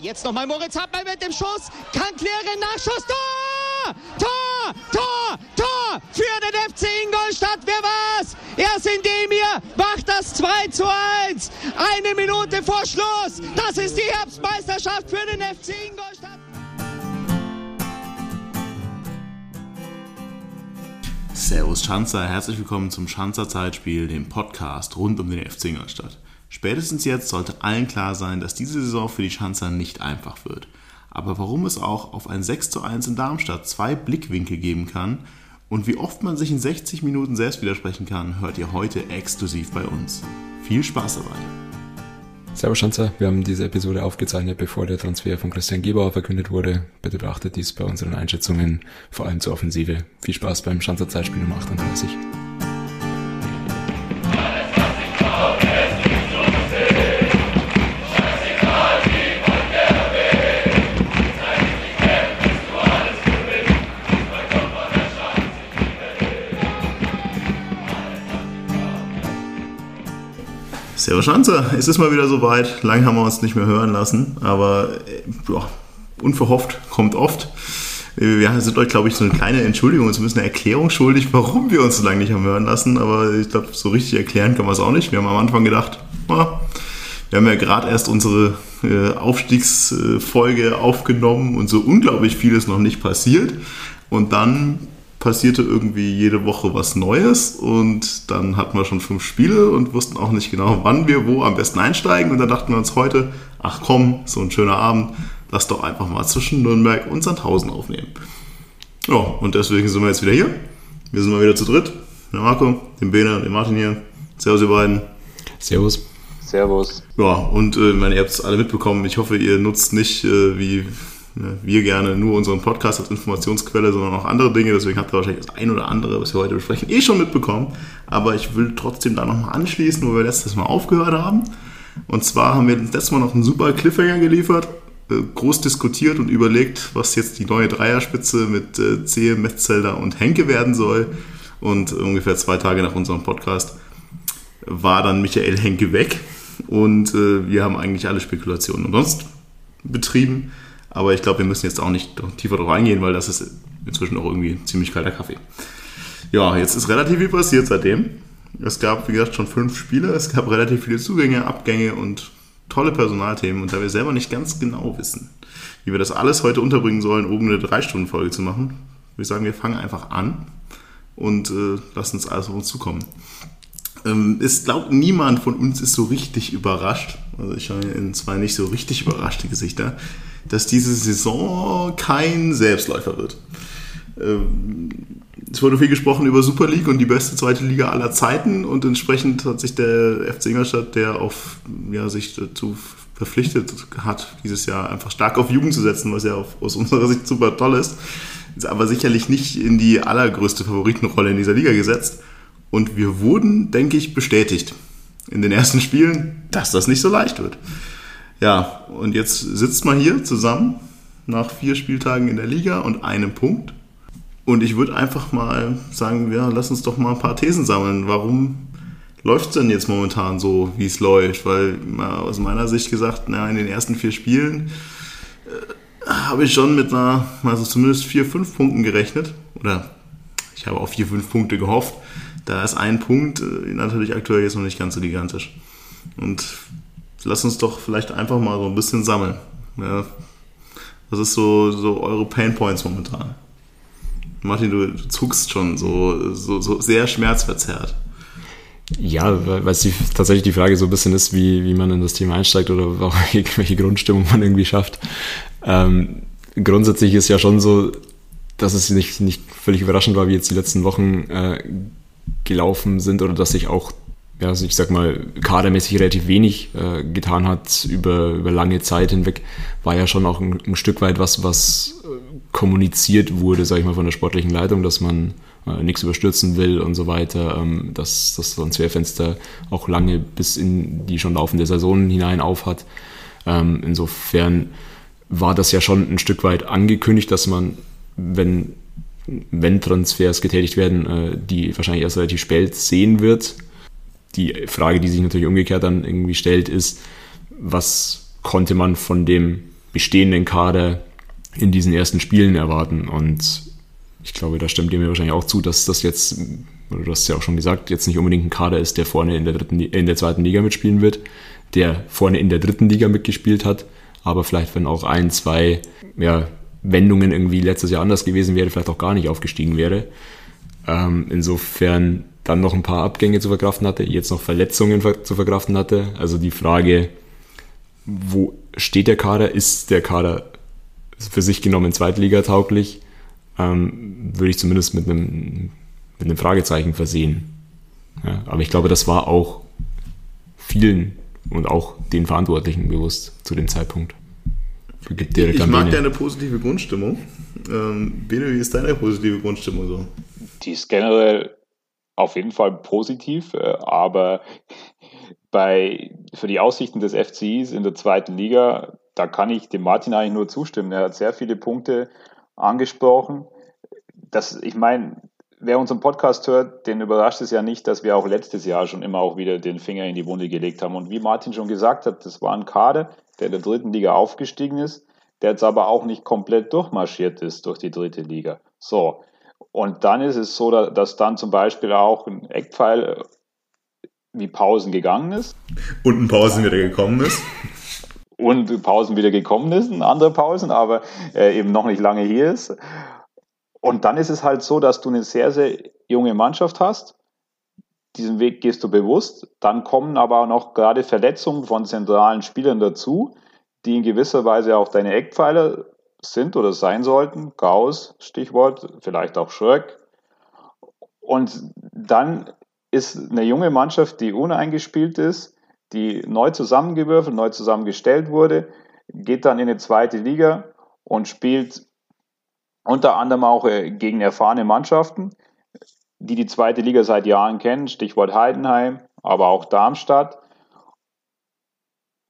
Jetzt nochmal Moritz Hartmann mit dem Schuss. Kann klären, Nachschuss. Tor! Tor! Tor! Tor! Für den FC Ingolstadt. Wer war's? Erst in dem hier macht das 2 zu 1. Eine Minute vor Schluss. Das ist die Herbstmeisterschaft für den FC Ingolstadt. Servus Schanzer, herzlich willkommen zum Schanzer Zeitspiel, dem Podcast rund um den FC Ingolstadt. Spätestens jetzt sollte allen klar sein, dass diese Saison für die Schanzer nicht einfach wird. Aber warum es auch auf ein 6 zu 1 in Darmstadt zwei Blickwinkel geben kann und wie oft man sich in 60 Minuten selbst widersprechen kann, hört ihr heute exklusiv bei uns. Viel Spaß dabei! Servus Schanzer, wir haben diese Episode aufgezeichnet, bevor der Transfer von Christian Gebauer verkündet wurde. Bitte beachtet dies bei unseren Einschätzungen, vor allem zur Offensive. Viel Spaß beim Schanzer Zeitspiel Nummer 38. Servus Schanzer, es ist mal wieder soweit. Lang haben wir uns nicht mehr hören lassen, aber äh, ja, unverhofft kommt oft. Wir sind euch, glaube ich, so eine kleine Entschuldigung, zumindest eine Erklärung schuldig, warum wir uns so lange nicht haben hören lassen. Aber ich glaube, so richtig erklären kann man es auch nicht. Wir haben am Anfang gedacht, na, wir haben ja gerade erst unsere äh, Aufstiegsfolge aufgenommen und so unglaublich viel ist noch nicht passiert. Und dann passierte irgendwie jede Woche was Neues und dann hatten wir schon fünf Spiele und wussten auch nicht genau, wann wir wo am besten einsteigen. Und dann dachten wir uns heute, ach komm, so ein schöner Abend, lass doch einfach mal zwischen Nürnberg und Sandhausen aufnehmen. Ja, und deswegen sind wir jetzt wieder hier. Wir sind mal wieder zu dritt. Der Marco, den Bene und den Martin hier. Servus, ihr beiden. Servus. Servus. Ja, und äh, meine, ihr habt es alle mitbekommen. Ich hoffe, ihr nutzt nicht äh, wie wir gerne nur unseren Podcast als Informationsquelle, sondern auch andere Dinge. Deswegen habt ihr wahrscheinlich das ein oder andere, was wir heute besprechen, eh schon mitbekommen. Aber ich will trotzdem da nochmal anschließen, wo wir letztes Mal aufgehört haben. Und zwar haben wir letztes Mal noch einen super Cliffhanger geliefert, äh, groß diskutiert und überlegt, was jetzt die neue Dreierspitze mit äh, Zehe, Metzelder und Henke werden soll. Und ungefähr zwei Tage nach unserem Podcast war dann Michael Henke weg. Und äh, wir haben eigentlich alle Spekulationen umsonst betrieben. Aber ich glaube, wir müssen jetzt auch nicht tiefer drauf eingehen, weil das ist inzwischen auch irgendwie ziemlich kalter Kaffee. Ja, jetzt ist relativ viel passiert seitdem. Es gab, wie gesagt, schon fünf Spiele. Es gab relativ viele Zugänge, Abgänge und tolle Personalthemen. Und da wir selber nicht ganz genau wissen, wie wir das alles heute unterbringen sollen, oben eine Drei-Stunden-Folge zu machen, würde ich sagen, wir fangen einfach an und äh, lassen uns alles auf uns zukommen. Ähm, es glaubt niemand von uns ist so richtig überrascht. Also ich habe in zwei nicht so richtig überraschte Gesichter dass diese Saison kein Selbstläufer wird. Ähm, es wurde viel gesprochen über Super League und die beste zweite Liga aller Zeiten und entsprechend hat sich der FC Ingolstadt, der auf, ja, sich dazu verpflichtet hat, dieses Jahr einfach stark auf Jugend zu setzen, was ja auf, aus unserer Sicht super toll ist, ist aber sicherlich nicht in die allergrößte Favoritenrolle in dieser Liga gesetzt. Und wir wurden, denke ich, bestätigt in den ersten Spielen, dass das nicht so leicht wird. Ja, und jetzt sitzt man hier zusammen nach vier Spieltagen in der Liga und einem Punkt. Und ich würde einfach mal sagen, ja, lass uns doch mal ein paar Thesen sammeln. Warum läuft es denn jetzt momentan so, wie es läuft? Weil aus meiner Sicht gesagt, na, in den ersten vier Spielen äh, habe ich schon mit einer, also zumindest vier, fünf Punkten gerechnet. Oder ich habe auf vier, fünf Punkte gehofft. Da ist ein Punkt äh, natürlich aktuell jetzt noch nicht ganz so gigantisch. Und lass uns doch vielleicht einfach mal so ein bisschen sammeln. Ja. Was ist so, so eure Pain Points momentan? Martin, du, du zuckst schon so, so, so sehr schmerzverzerrt. Ja, weil es tatsächlich die Frage so ein bisschen ist, wie, wie man in das Thema einsteigt oder welche Grundstimmung man irgendwie schafft. Ähm, grundsätzlich ist ja schon so, dass es nicht, nicht völlig überraschend war, wie jetzt die letzten Wochen äh, gelaufen sind oder dass sich auch ja, also ich sag mal, kadermäßig relativ wenig äh, getan hat über, über lange Zeit hinweg, war ja schon auch ein, ein Stück weit was, was äh, kommuniziert wurde, sag ich mal, von der sportlichen Leitung, dass man äh, nichts überstürzen will und so weiter, ähm, dass das Transferfenster auch lange bis in die schon laufende Saison hinein aufhat. Ähm, insofern war das ja schon ein Stück weit angekündigt, dass man, wenn, wenn Transfers getätigt werden, äh, die wahrscheinlich erst relativ spät sehen wird die Frage, die sich natürlich umgekehrt dann irgendwie stellt, ist, was konnte man von dem bestehenden Kader in diesen ersten Spielen erwarten. Und ich glaube, da stimmt ihr mir wahrscheinlich auch zu, dass das jetzt, du hast ja auch schon gesagt, jetzt nicht unbedingt ein Kader ist, der vorne in der, dritten, in der zweiten Liga mitspielen wird, der vorne in der dritten Liga mitgespielt hat, aber vielleicht, wenn auch ein, zwei ja, Wendungen irgendwie letztes Jahr anders gewesen wäre, vielleicht auch gar nicht aufgestiegen wäre. Ähm, insofern dann noch ein paar Abgänge zu verkraften hatte, jetzt noch Verletzungen zu verkraften hatte. Also die Frage, wo steht der Kader? Ist der Kader für sich genommen zweitligatauglich? Ähm, würde ich zumindest mit einem, mit einem Fragezeichen versehen. Ja, aber ich glaube, das war auch vielen und auch den Verantwortlichen bewusst zu dem Zeitpunkt. Ich mag deine positive Grundstimmung. Ähm, Bene, wie ist deine positive Grundstimmung so? Die ist generell auf jeden Fall positiv, äh, aber bei, für die Aussichten des FCIs in der zweiten Liga, da kann ich dem Martin eigentlich nur zustimmen. Er hat sehr viele Punkte angesprochen. Das, ich meine, wer unseren Podcast hört, den überrascht es ja nicht, dass wir auch letztes Jahr schon immer auch wieder den Finger in die Wunde gelegt haben. Und wie Martin schon gesagt hat, das war ein Kader, der in der dritten Liga aufgestiegen ist, der jetzt aber auch nicht komplett durchmarschiert ist durch die dritte Liga. So. Und dann ist es so, dass dann zum Beispiel auch ein Eckpfeil äh, wie Pausen gegangen ist. Und ein Pausen wieder gekommen ist. Und Pausen wieder gekommen ist, andere Pausen, aber äh, eben noch nicht lange hier ist. Und dann ist es halt so, dass du eine sehr, sehr junge Mannschaft hast. Diesen Weg gehst du bewusst. Dann kommen aber auch noch gerade Verletzungen von zentralen Spielern dazu, die in gewisser Weise auch deine Eckpfeiler sind oder sein sollten. Gauss, Stichwort, vielleicht auch Schröck. Und dann ist eine junge Mannschaft, die uneingespielt ist, die neu zusammengewürfelt, neu zusammengestellt wurde, geht dann in die zweite Liga und spielt unter anderem auch äh, gegen erfahrene Mannschaften, die die zweite Liga seit Jahren kennen, Stichwort Heidenheim, aber auch Darmstadt.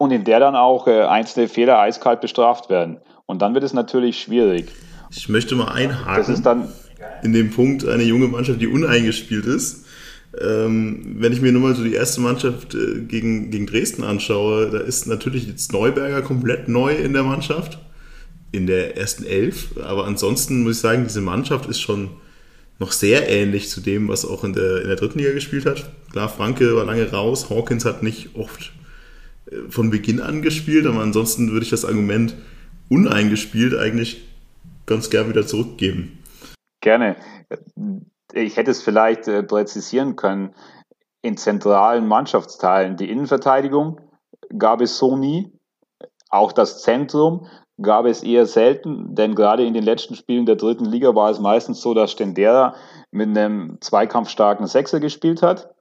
Und in der dann auch äh, einzelne Fehler eiskalt bestraft werden. Und dann wird es natürlich schwierig. Ich möchte mal einhaken. Das ist dann in dem Punkt eine junge Mannschaft, die uneingespielt ist. Ähm, wenn ich mir nur mal so die erste Mannschaft äh, gegen, gegen Dresden anschaue, da ist natürlich jetzt Neuberger komplett neu in der Mannschaft in der ersten Elf. Aber ansonsten muss ich sagen, diese Mannschaft ist schon noch sehr ähnlich zu dem, was auch in der, in der dritten Liga gespielt hat. Klar, Franke war lange raus, Hawkins hat nicht oft von Beginn an gespielt, aber ansonsten würde ich das Argument uneingespielt eigentlich ganz gern wieder zurückgeben. Gerne. Ich hätte es vielleicht äh, präzisieren können. In zentralen Mannschaftsteilen, die Innenverteidigung gab es so nie. Auch das Zentrum gab es eher selten, denn gerade in den letzten Spielen der dritten Liga war es meistens so, dass Stendera mit einem zweikampfstarken Sechser gespielt hat.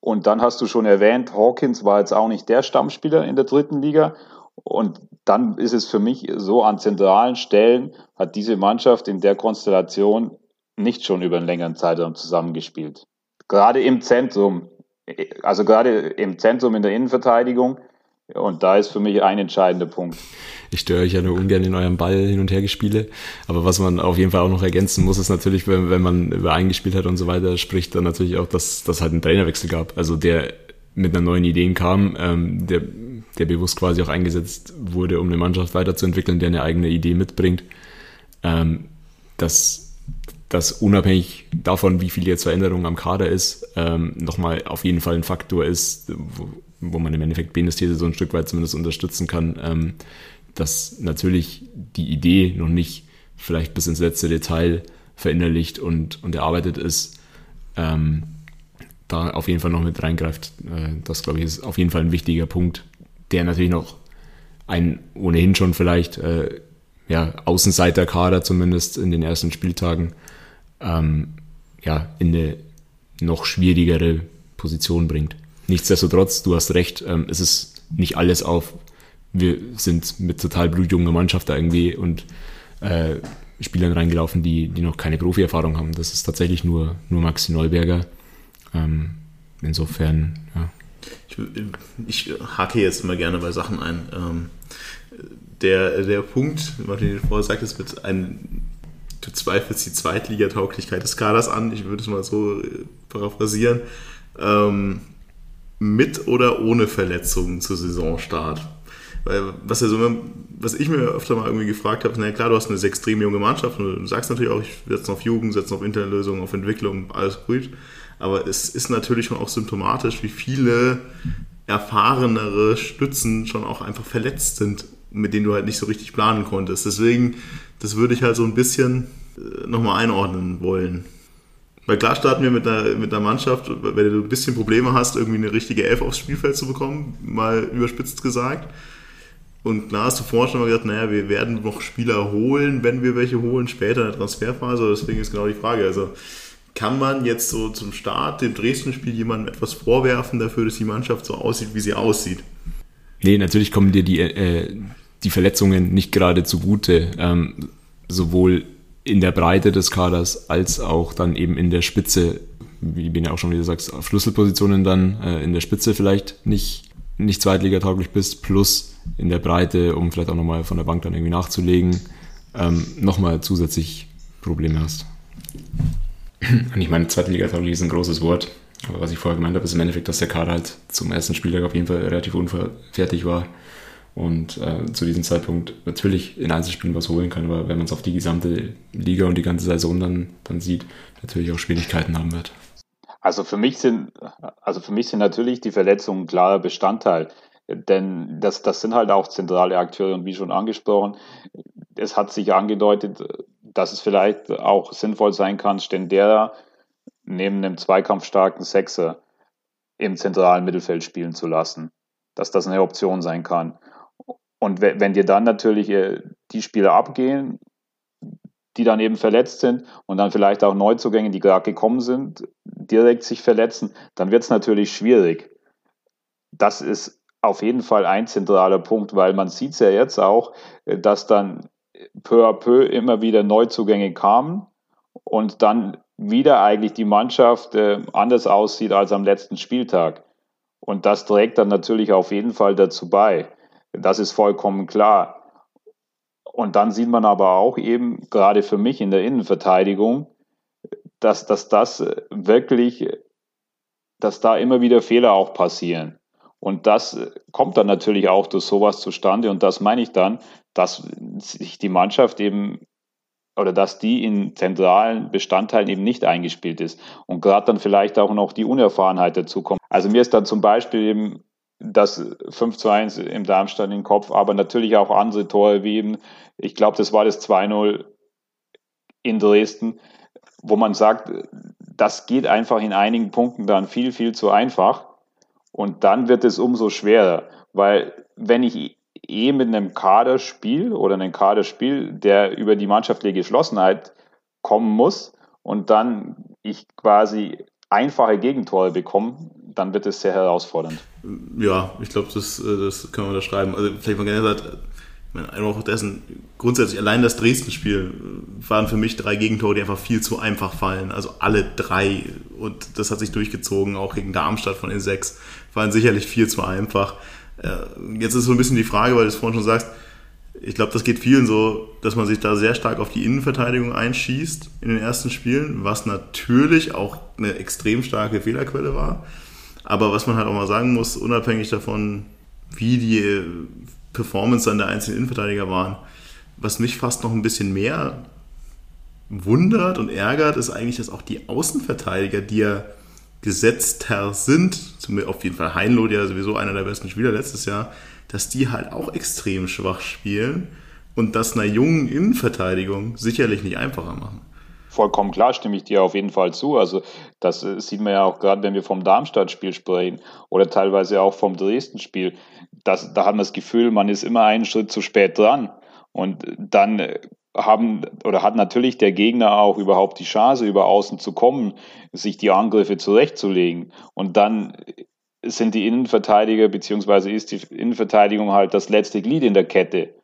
Und dann hast du schon erwähnt, Hawkins war jetzt auch nicht der Stammspieler in der dritten Liga. Und dann ist es für mich so, an zentralen Stellen hat diese Mannschaft in der Konstellation nicht schon über einen längeren Zeitraum zusammengespielt. Gerade im Zentrum, also gerade im Zentrum in der Innenverteidigung. Und da ist für mich ein entscheidender Punkt. Ich störe euch ja nur ungern in eurem Ball hin und her gespiele. Aber was man auf jeden Fall auch noch ergänzen muss, ist natürlich, wenn, wenn man über eingespielt hat und so weiter spricht, dann natürlich auch, dass das halt einen Trainerwechsel gab. Also der mit einer neuen Idee kam, ähm, der, der bewusst quasi auch eingesetzt wurde, um eine Mannschaft weiterzuentwickeln, der eine eigene Idee mitbringt. Ähm, dass das unabhängig davon, wie viel jetzt Veränderung am Kader ist, ähm, nochmal auf jeden Fall ein Faktor ist, wo, wo man im Endeffekt Benes These so ein Stück weit zumindest unterstützen kann, ähm, dass natürlich die Idee noch nicht vielleicht bis ins letzte Detail verinnerlicht und, und erarbeitet ist, ähm, da auf jeden Fall noch mit reingreift. Äh, das, glaube ich, ist auf jeden Fall ein wichtiger Punkt, der natürlich noch ein ohnehin schon vielleicht äh, ja, Außenseiterkader zumindest in den ersten Spieltagen ähm, ja, in eine noch schwierigere Position bringt. Nichtsdestotrotz, du hast recht, ähm, es ist nicht alles auf wir sind mit total blutjunger Mannschaft da irgendwie und äh, Spielern reingelaufen, die, die noch keine Profi-Erfahrung haben. Das ist tatsächlich nur, nur Maxi Neuberger. Ähm, insofern, ja. Ich, ich, hake jetzt mal gerne bei Sachen ein. Ähm, der, der Punkt, Martin, du vorher sagtest, mit einem, du zweifelst die Zweitligatauglichkeit des Kaders an, ich würde es mal so äh, paraphrasieren. Ähm, mit oder ohne Verletzungen zu Saisonstart? Weil was, ja so, was ich mir öfter mal irgendwie gefragt habe, na klar, du hast eine extrem junge Mannschaft und du sagst natürlich auch, ich setze auf Jugend, setze auf Internetlösungen, auf Entwicklung, alles gut. Aber es ist natürlich schon auch symptomatisch, wie viele erfahrenere Stützen schon auch einfach verletzt sind, mit denen du halt nicht so richtig planen konntest. Deswegen, das würde ich halt so ein bisschen äh, nochmal einordnen wollen. Weil klar starten wir mit einer, mit einer Mannschaft, wenn du ein bisschen Probleme hast, irgendwie eine richtige Elf aufs Spielfeld zu bekommen, mal überspitzt gesagt. Und klar hast du vorher schon mal gesagt, naja, wir werden noch Spieler holen, wenn wir welche holen, später in der Transferphase. Deswegen ist genau die Frage. Also kann man jetzt so zum Start dem Dresden-Spiel jemandem etwas vorwerfen dafür, dass die Mannschaft so aussieht, wie sie aussieht? Nee, natürlich kommen dir die, äh, die Verletzungen nicht gerade zugute. Ähm, sowohl in der Breite des Kaders als auch dann eben in der Spitze, wie Ben ja auch schon wieder sagst, auf Schlüsselpositionen dann äh, in der Spitze vielleicht nicht, nicht zweitligatauglich bist, plus in der Breite, um vielleicht auch nochmal von der Bank dann irgendwie nachzulegen, ähm, nochmal zusätzlich Probleme hast. Und ich meine, zweitligatauglich ist ein großes Wort, aber was ich vorher gemeint habe, ist im Endeffekt, dass der Kader halt zum ersten Spieltag auf jeden Fall relativ unfertig war und äh, zu diesem Zeitpunkt natürlich in Einzelspielen was holen kann, aber wenn man es auf die gesamte Liga und die ganze Saison dann, dann sieht, natürlich auch Schwierigkeiten haben wird. Also für mich sind, also für mich sind natürlich die Verletzungen ein klarer Bestandteil. Denn das, das sind halt auch zentrale Akteure und wie schon angesprochen, es hat sich angedeutet, dass es vielleicht auch sinnvoll sein kann, Stendera neben einem zweikampfstarken Sechser im zentralen Mittelfeld spielen zu lassen. Dass das eine Option sein kann. Und wenn dir dann natürlich äh, die Spieler abgehen, die dann eben verletzt sind und dann vielleicht auch Neuzugänge, die gerade gekommen sind, direkt sich verletzen, dann wird es natürlich schwierig. Das ist auf jeden Fall ein zentraler Punkt, weil man sieht es ja jetzt auch, äh, dass dann peu à peu immer wieder Neuzugänge kamen und dann wieder eigentlich die Mannschaft äh, anders aussieht als am letzten Spieltag. Und das trägt dann natürlich auf jeden Fall dazu bei. Das ist vollkommen klar. Und dann sieht man aber auch eben, gerade für mich in der Innenverteidigung, dass, dass das wirklich, dass da immer wieder Fehler auch passieren. Und das kommt dann natürlich auch durch sowas zustande. Und das meine ich dann, dass sich die Mannschaft eben oder dass die in zentralen Bestandteilen eben nicht eingespielt ist. Und gerade dann vielleicht auch noch die Unerfahrenheit dazu kommt. Also mir ist dann zum Beispiel eben das 5 zu 1 im Darmstadt den Kopf, aber natürlich auch andere Tore wie eben, ich glaube, das war das 2-0 in Dresden, wo man sagt, das geht einfach in einigen Punkten dann viel, viel zu einfach. Und dann wird es umso schwerer, weil wenn ich eh mit einem Kader spiele oder einem Kader spiele, der über die mannschaftliche Geschlossenheit kommen muss und dann ich quasi einfache Gegentore bekomme, dann wird es sehr herausfordernd. Ja, ich glaube, das, äh, das können wir unterschreiben. Also vielleicht mal generell gesagt, auch dessen, grundsätzlich allein das Dresden-Spiel waren für mich drei Gegentore, die einfach viel zu einfach fallen. Also alle drei. Und das hat sich durchgezogen, auch gegen Darmstadt von den sechs, waren sicherlich viel zu einfach. Äh, jetzt ist so ein bisschen die Frage, weil du es vorhin schon sagst, ich glaube, das geht vielen so, dass man sich da sehr stark auf die Innenverteidigung einschießt in den ersten Spielen, was natürlich auch eine extrem starke Fehlerquelle war. Aber was man halt auch mal sagen muss, unabhängig davon, wie die Performance dann der einzelnen Innenverteidiger waren, was mich fast noch ein bisschen mehr wundert und ärgert, ist eigentlich, dass auch die Außenverteidiger, die ja gesetzter sind, auf jeden Fall Heinlo, der sowieso einer der besten Spieler letztes Jahr, dass die halt auch extrem schwach spielen und das einer jungen Innenverteidigung sicherlich nicht einfacher machen. Vollkommen klar, stimme ich dir auf jeden Fall zu. Also das äh, sieht man ja auch gerade, wenn wir vom Darmstadt-Spiel sprechen oder teilweise auch vom Dresden-Spiel. da hat man das Gefühl, man ist immer einen Schritt zu spät dran. Und dann äh, haben oder hat natürlich der Gegner auch überhaupt die Chance, über außen zu kommen, sich die Angriffe zurechtzulegen. Und dann sind die Innenverteidiger, beziehungsweise ist die Innenverteidigung halt das letzte Glied in der Kette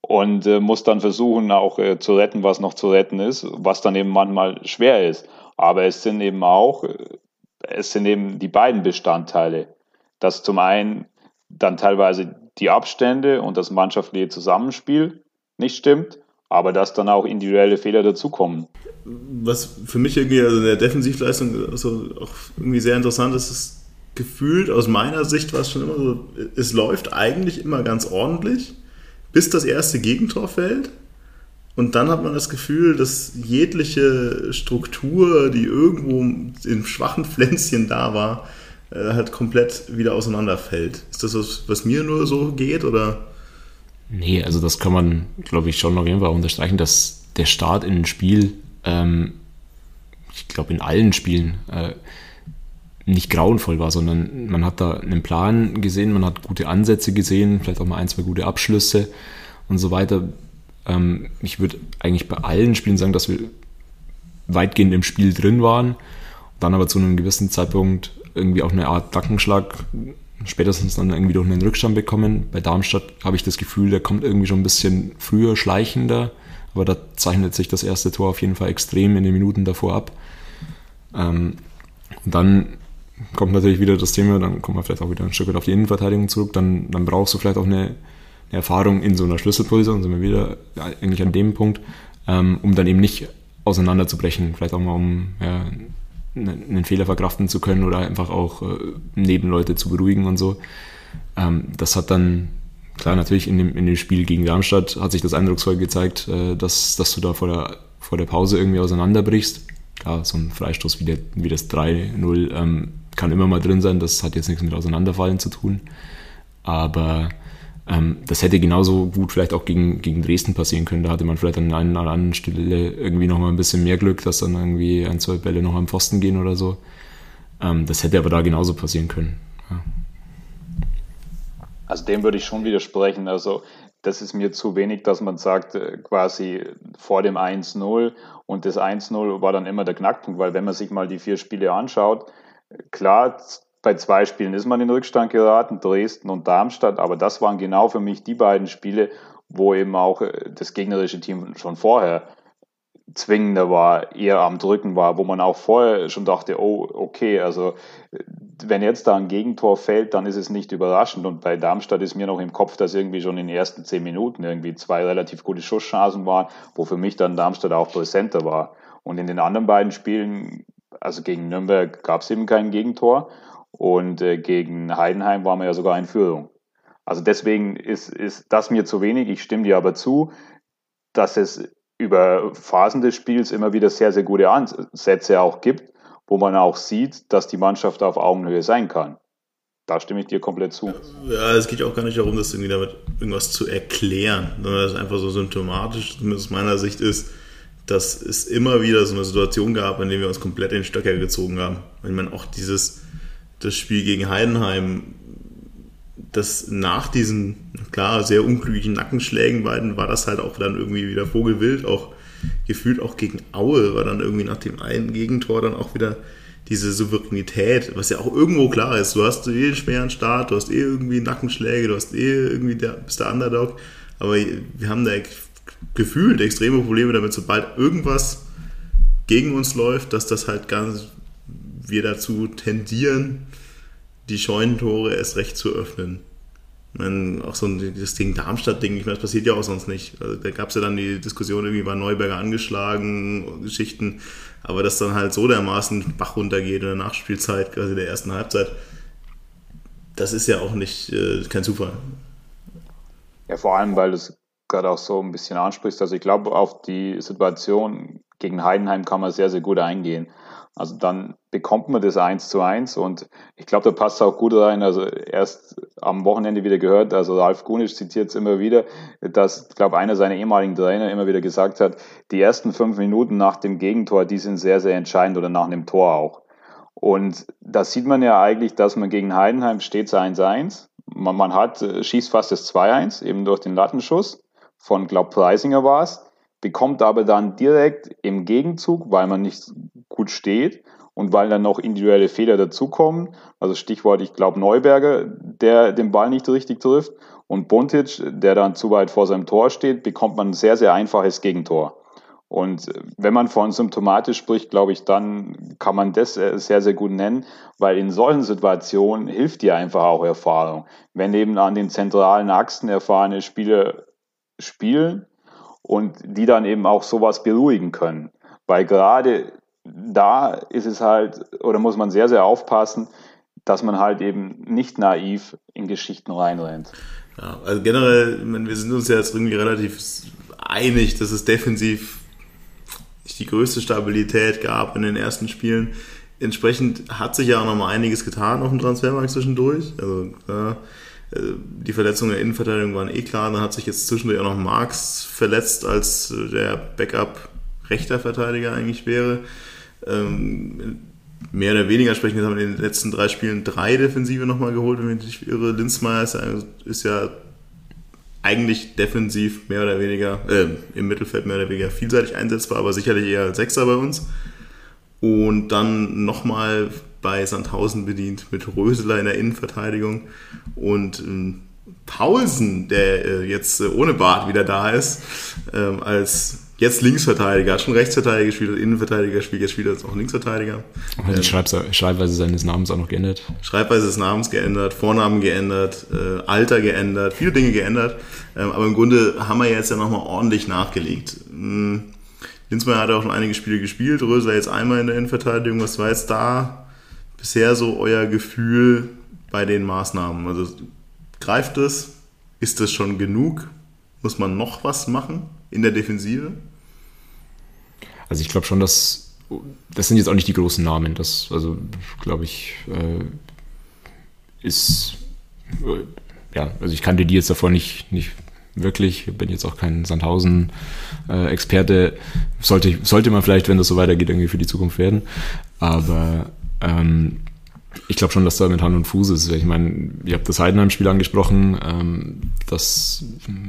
und äh, muss dann versuchen, auch äh, zu retten, was noch zu retten ist, was dann eben manchmal schwer ist. Aber es sind eben auch, äh, es sind eben die beiden Bestandteile, dass zum einen dann teilweise die Abstände und das mannschaftliche Zusammenspiel nicht stimmt, aber dass dann auch individuelle Fehler dazukommen. Was für mich irgendwie also in der Defensivleistung also auch irgendwie sehr interessant ist, ist gefühlt aus meiner Sicht war es schon immer so, es läuft eigentlich immer ganz ordentlich, bis das erste Gegentor fällt. Und dann hat man das Gefühl, dass jegliche Struktur, die irgendwo in schwachen Pflänzchen da war, äh, halt komplett wieder auseinanderfällt. Ist das was, was mir nur so geht oder? Nee, also das kann man, glaube ich, schon auf jeden Fall unterstreichen, dass der Start in ein Spiel, ähm, ich glaube in allen Spielen, äh, nicht grauenvoll war, sondern man hat da einen Plan gesehen, man hat gute Ansätze gesehen, vielleicht auch mal ein, zwei gute Abschlüsse und so weiter. Ähm, ich würde eigentlich bei allen Spielen sagen, dass wir weitgehend im Spiel drin waren, dann aber zu einem gewissen Zeitpunkt irgendwie auch eine Art Dackenschlag, spätestens dann irgendwie durch einen Rückstand bekommen. Bei Darmstadt habe ich das Gefühl, der kommt irgendwie schon ein bisschen früher, schleichender, aber da zeichnet sich das erste Tor auf jeden Fall extrem in den Minuten davor ab. Ähm, und dann kommt natürlich wieder das Thema, dann kommen wir vielleicht auch wieder ein Stück weit auf die Innenverteidigung zurück, dann, dann brauchst du vielleicht auch eine, eine Erfahrung in so einer Schlüsselposition, sind wir wieder eigentlich an dem Punkt, ähm, um dann eben nicht auseinanderzubrechen, vielleicht auch mal um ja, einen Fehler verkraften zu können oder einfach auch äh, Nebenleute zu beruhigen und so. Ähm, das hat dann, klar, natürlich in dem, in dem Spiel gegen Darmstadt hat sich das eindrucksvoll gezeigt, äh, dass, dass du da vor der, vor der Pause irgendwie auseinanderbrichst. Klar, so ein Freistoß wie, der, wie das 3-0 ähm, kann immer mal drin sein, das hat jetzt nichts mit Auseinanderfallen zu tun. Aber das hätte genauso gut vielleicht auch gegen, gegen Dresden passieren können. Da hatte man vielleicht an einer anderen Stelle irgendwie noch mal ein bisschen mehr Glück, dass dann irgendwie ein, zwei Bälle noch am Pfosten gehen oder so. Ähm, das hätte aber da genauso passieren können. Ja. Also dem würde ich schon widersprechen. Also das ist mir zu wenig, dass man sagt, äh, quasi vor dem 1-0 und das 1-0 war dann immer der Knackpunkt, weil wenn man sich mal die vier Spiele anschaut, klar, bei zwei Spielen ist man in Rückstand geraten, Dresden und Darmstadt, aber das waren genau für mich die beiden Spiele, wo eben auch äh, das gegnerische Team schon vorher zwingender war, eher am Drücken war, wo man auch vorher schon dachte, oh, okay, also äh, wenn jetzt da ein Gegentor fällt, dann ist es nicht überraschend. Und bei Darmstadt ist mir noch im Kopf, dass irgendwie schon in den ersten zehn Minuten irgendwie zwei relativ gute Schusschancen waren, wo für mich dann Darmstadt auch präsenter war. Und in den anderen beiden Spielen, also gegen Nürnberg gab es eben kein Gegentor. Und äh, gegen Heidenheim waren wir ja sogar in Führung. Also deswegen ist, ist das mir zu wenig. Ich stimme dir aber zu, dass es über Phasen des Spiels immer wieder sehr, sehr gute Ansätze auch gibt, wo man auch sieht, dass die Mannschaft auf Augenhöhe sein kann. Da stimme ich dir komplett zu. Ja, es geht auch gar nicht darum, das irgendwie damit irgendwas zu erklären, sondern das einfach so symptomatisch, zumindest aus meiner Sicht ist, dass es immer wieder so eine Situation gab, in der wir uns komplett in den Stöcker gezogen haben. Wenn man auch dieses das Spiel gegen Heidenheim, das nach diesen, klar, sehr unglücklichen Nackenschlägen beiden war das halt auch dann irgendwie wieder Vogelwild, auch gefühlt auch gegen Aue war dann irgendwie nach dem einen Gegentor dann auch wieder diese Souveränität, was ja auch irgendwo klar ist. Du hast eh einen schweren Start, du hast eh irgendwie Nackenschläge, du hast eh irgendwie der, bist der Underdog, aber wir haben da gefühlt extreme Probleme damit, sobald irgendwas gegen uns läuft, dass das halt ganz wir dazu tendieren, die Scheunentore erst recht zu öffnen. Meine, auch so ein, das Ding Darmstadt-Ding, ich meine, das passiert ja auch sonst nicht. Also, da gab es ja dann die Diskussion, irgendwie war Neuberger angeschlagen, Geschichten, aber dass dann halt so dermaßen Bach runtergeht in der Nachspielzeit, quasi der ersten Halbzeit, das ist ja auch nicht äh, kein Zufall. Ja, vor allem, weil du es gerade auch so ein bisschen ansprichst. Also ich glaube, auf die Situation gegen Heidenheim kann man sehr, sehr gut eingehen. Also dann bekommt man das eins zu eins und ich glaube, da passt auch gut rein. Also erst am Wochenende wieder gehört, also Ralf Gunisch zitiert es immer wieder, dass, glaube, einer seiner ehemaligen Trainer immer wieder gesagt hat, die ersten fünf Minuten nach dem Gegentor, die sind sehr, sehr entscheidend oder nach einem Tor auch. Und da sieht man ja eigentlich, dass man gegen Heidenheim steht 1-1. Man, man hat, äh, schießt fast das 2-1, eben durch den Lattenschuss von, glaub, Preisinger war es bekommt aber dann direkt im Gegenzug, weil man nicht gut steht und weil dann noch individuelle Fehler dazukommen, also Stichwort, ich glaube Neuberger, der den Ball nicht richtig trifft und Buntic, der dann zu weit vor seinem Tor steht, bekommt man ein sehr, sehr einfaches Gegentor. Und wenn man von symptomatisch spricht, glaube ich, dann kann man das sehr, sehr gut nennen, weil in solchen Situationen hilft dir einfach auch Erfahrung. Wenn eben an den zentralen Achsen erfahrene Spieler spielen, und die dann eben auch sowas beruhigen können. Weil gerade da ist es halt, oder muss man sehr, sehr aufpassen, dass man halt eben nicht naiv in Geschichten reinrennt. Ja, also generell, wir sind uns ja jetzt irgendwie relativ einig, dass es defensiv nicht die größte Stabilität gab in den ersten Spielen. Entsprechend hat sich ja auch noch mal einiges getan auf dem Transfermarkt zwischendurch. Also äh, die Verletzungen der Innenverteidigung waren eh klar. Dann hat sich jetzt zwischendurch auch noch Marx verletzt, als der Backup rechter Verteidiger eigentlich wäre. Ähm, mehr oder weniger sprechen, jetzt haben wir in den letzten drei Spielen drei Defensive nochmal geholt, wenn ich nicht irre. Linzmeier ist ja, ist ja eigentlich defensiv mehr oder weniger, äh, im Mittelfeld mehr oder weniger vielseitig einsetzbar, aber sicherlich eher als Sechser bei uns. Und dann nochmal bei Sandhausen bedient mit Röseler in der Innenverteidigung und ähm, Paulsen, der äh, jetzt äh, ohne Bart wieder da ist, ähm, als jetzt Linksverteidiger, hat schon Rechtsverteidiger gespielt, Innenverteidiger gespielt, jetzt spielt er auch Linksverteidiger. Hat die ähm, Schreibweise seines Namens auch noch geändert? Schreibweise des Namens geändert, Vornamen geändert, äh, Alter geändert, viele Dinge geändert. Ähm, aber im Grunde haben wir jetzt ja nochmal ordentlich nachgelegt. Hm. Linzmeier hat auch schon einige Spiele gespielt, Rösler jetzt einmal in der Innenverteidigung. Was war jetzt da bisher so euer Gefühl bei den Maßnahmen? Also greift es? Ist das schon genug? Muss man noch was machen in der Defensive? Also ich glaube schon, dass das sind jetzt auch nicht die großen Namen. Das, also glaube ich, äh, ist äh, ja, also ich kannte die jetzt davor nicht, nicht wirklich. Ich bin jetzt auch kein Sandhausen-Experte. Äh, sollte, sollte man vielleicht, wenn das so weitergeht, irgendwie für die Zukunft werden. Aber ähm, ich glaube schon, dass da mit Hand und Fuß ist. Ich meine, ihr habt das Heidenheim-Spiel angesprochen, ähm, dass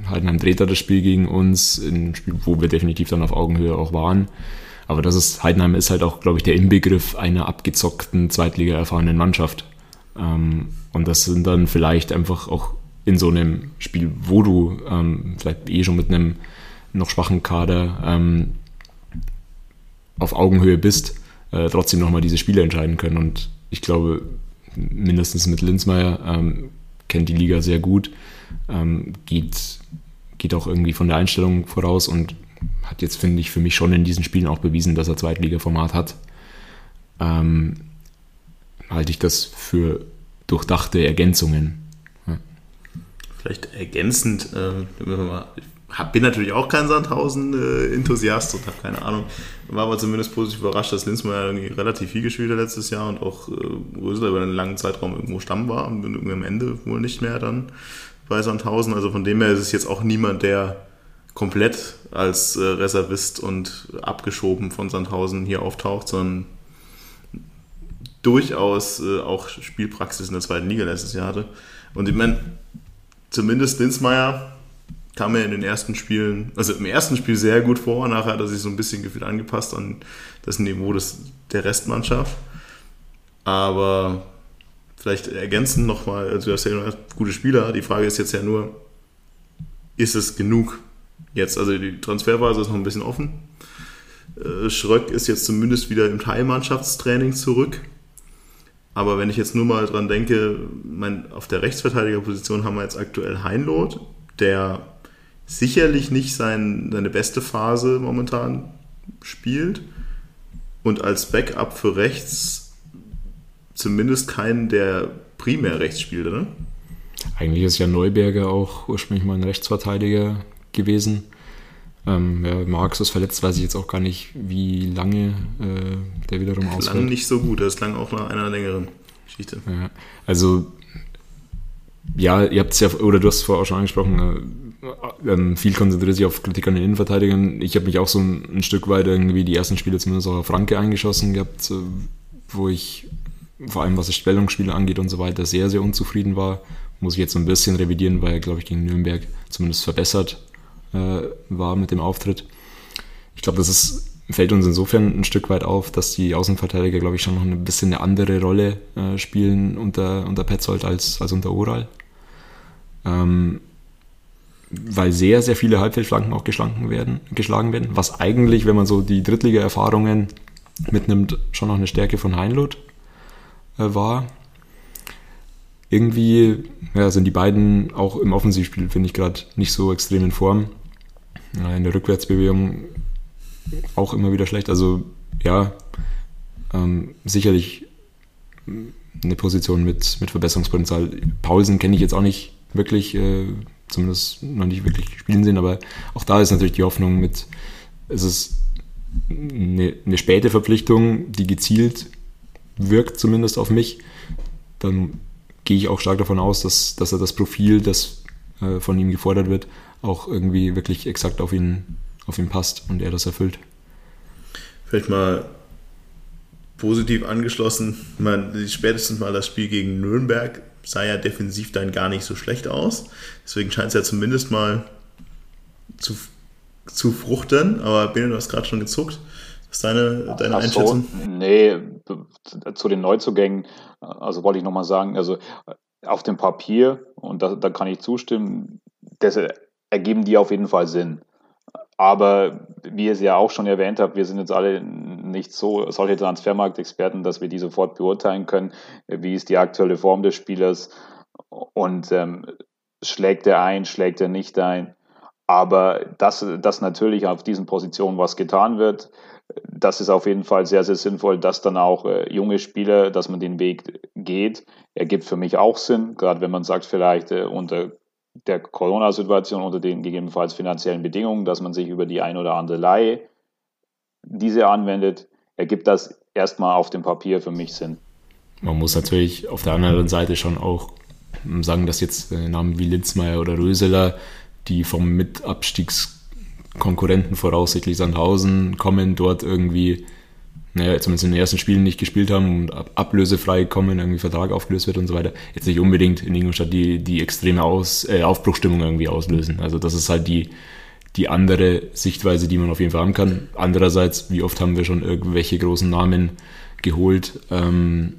Heidenheim dreht da das Spiel gegen uns, ein Spiel, wo wir definitiv dann auf Augenhöhe auch waren. Aber das ist, Heidenheim ist halt auch, glaube ich, der Inbegriff einer abgezockten, Zweitliga erfahrenen Mannschaft. Ähm, und das sind dann vielleicht einfach auch in so einem Spiel, wo du ähm, vielleicht eh schon mit einem noch schwachen Kader ähm, auf Augenhöhe bist, äh, trotzdem nochmal diese Spiele entscheiden können. Und ich glaube, mindestens mit Linzmeier ähm, kennt die Liga sehr gut, ähm, geht, geht auch irgendwie von der Einstellung voraus und hat jetzt, finde ich, für mich schon in diesen Spielen auch bewiesen, dass er Zweitliga-Format hat. Ähm, halte ich das für durchdachte Ergänzungen. Vielleicht ergänzend, äh, bin natürlich auch kein Sandhausen-Enthusiast und habe keine Ahnung. War aber zumindest positiv überrascht, dass Linzmeier relativ viel gespielt hat letztes Jahr und auch äh, Rösler über einen langen Zeitraum irgendwo Stamm war und irgendwie am Ende wohl nicht mehr dann bei Sandhausen. Also von dem her ist es jetzt auch niemand, der komplett als äh, Reservist und abgeschoben von Sandhausen hier auftaucht, sondern durchaus äh, auch Spielpraxis in der zweiten Liga letztes Jahr hatte. Und ich meine, zumindest Linzmeier kam er in den ersten Spielen, also im ersten Spiel sehr gut vor, nachher hat er sich so ein bisschen gefühlt angepasst an das Niveau des, der Restmannschaft. Aber vielleicht ergänzend nochmal, also du hast ja gute Spieler, die Frage ist jetzt ja nur, ist es genug jetzt? Also die Transferphase ist noch ein bisschen offen. Äh, Schröck ist jetzt zumindest wieder im Teilmannschaftstraining zurück. Aber wenn ich jetzt nur mal dran denke, mein, auf der Rechtsverteidigerposition haben wir jetzt aktuell Heinloth, der sicherlich nicht sein, seine beste Phase momentan spielt und als Backup für rechts zumindest keinen, der primär rechts spielt, oder? Eigentlich ist ja Neuberger auch ursprünglich mal ein Rechtsverteidiger gewesen. Ähm, ja, Marx ist verletzt, weiß ich jetzt auch gar nicht, wie lange äh, der wiederum ausfällt. Klang nicht so gut, das klang auch nach einer längeren Geschichte. Ja, also, ja, ihr habt es ja, oder du hast es vorher auch schon angesprochen, äh, ähm, viel konzentriert sich auf Kritik an den Innenverteidigern. Ich habe mich auch so ein, ein, Stück weit irgendwie die ersten Spiele zumindest auch auf Franke eingeschossen gehabt, wo ich vor allem was das Stellungsspiele angeht und so weiter sehr, sehr unzufrieden war. Muss ich jetzt so ein bisschen revidieren, weil er, glaube ich, gegen Nürnberg zumindest verbessert äh, war mit dem Auftritt. Ich glaube, das ist, fällt uns insofern ein Stück weit auf, dass die Außenverteidiger, glaube ich, schon noch ein bisschen eine andere Rolle äh, spielen unter, unter Petzold als, als unter Oral. Ähm, weil sehr, sehr viele Halbfeldflanken auch geschlagen werden, geschlagen werden, was eigentlich, wenn man so die Drittliga-Erfahrungen mitnimmt, schon noch eine Stärke von Heinloth äh, war. Irgendwie ja, sind die beiden auch im Offensivspiel, finde ich, gerade nicht so extrem in Form. In der Rückwärtsbewegung auch immer wieder schlecht. Also ja, ähm, sicherlich eine Position mit, mit Verbesserungspotenzial. Paulsen kenne ich jetzt auch nicht wirklich, äh, zumindest noch nicht wirklich spielen sehen, aber auch da ist natürlich die Hoffnung mit, es ist eine, eine späte Verpflichtung, die gezielt wirkt, zumindest auf mich. Dann gehe ich auch stark davon aus, dass, dass er das Profil, das äh, von ihm gefordert wird, auch irgendwie wirklich exakt auf ihn, auf ihn passt und er das erfüllt. Vielleicht mal positiv angeschlossen. Ich meine, spätestens mal das Spiel gegen Nürnberg sah ja defensiv dann gar nicht so schlecht aus. Deswegen scheint es ja zumindest mal zu, zu fruchten. Aber Bene, du hast gerade schon gezuckt. Was ist deine, deine Einschätzung? So, nee, zu den Neuzugängen, also wollte ich nochmal sagen, also auf dem Papier, und da, da kann ich zustimmen, das ergeben die auf jeden Fall Sinn. Aber wie ihr es ja auch schon erwähnt habt, wir sind jetzt alle nicht so solche Transfermarktexperten, dass wir die sofort beurteilen können, wie ist die aktuelle Form des Spielers? Und ähm, schlägt er ein, schlägt er nicht ein. Aber dass, dass natürlich auf diesen Positionen was getan wird, das ist auf jeden Fall sehr, sehr sinnvoll, dass dann auch äh, junge Spieler, dass man den Weg geht, ergibt für mich auch Sinn, gerade wenn man sagt, vielleicht äh, unter der Corona-Situation, unter den gegebenenfalls finanziellen Bedingungen, dass man sich über die ein oder andere Leihe diese anwendet, ergibt das erstmal auf dem Papier für mich Sinn. Man muss natürlich auf der anderen Seite schon auch sagen, dass jetzt äh, Namen wie Linzmeier oder Röseler, die vom Mitabstiegskonkurrenten voraussichtlich Sandhausen kommen, dort irgendwie naja, zumindest in den ersten Spielen nicht gespielt haben und ablösefrei kommen, irgendwie Vertrag aufgelöst wird und so weiter, jetzt nicht unbedingt in Ingolstadt die, die extreme Aus, äh, Aufbruchstimmung irgendwie auslösen. Also das ist halt die, die andere Sichtweise, die man auf jeden Fall haben kann. Andererseits, wie oft haben wir schon irgendwelche großen Namen geholt, ähm,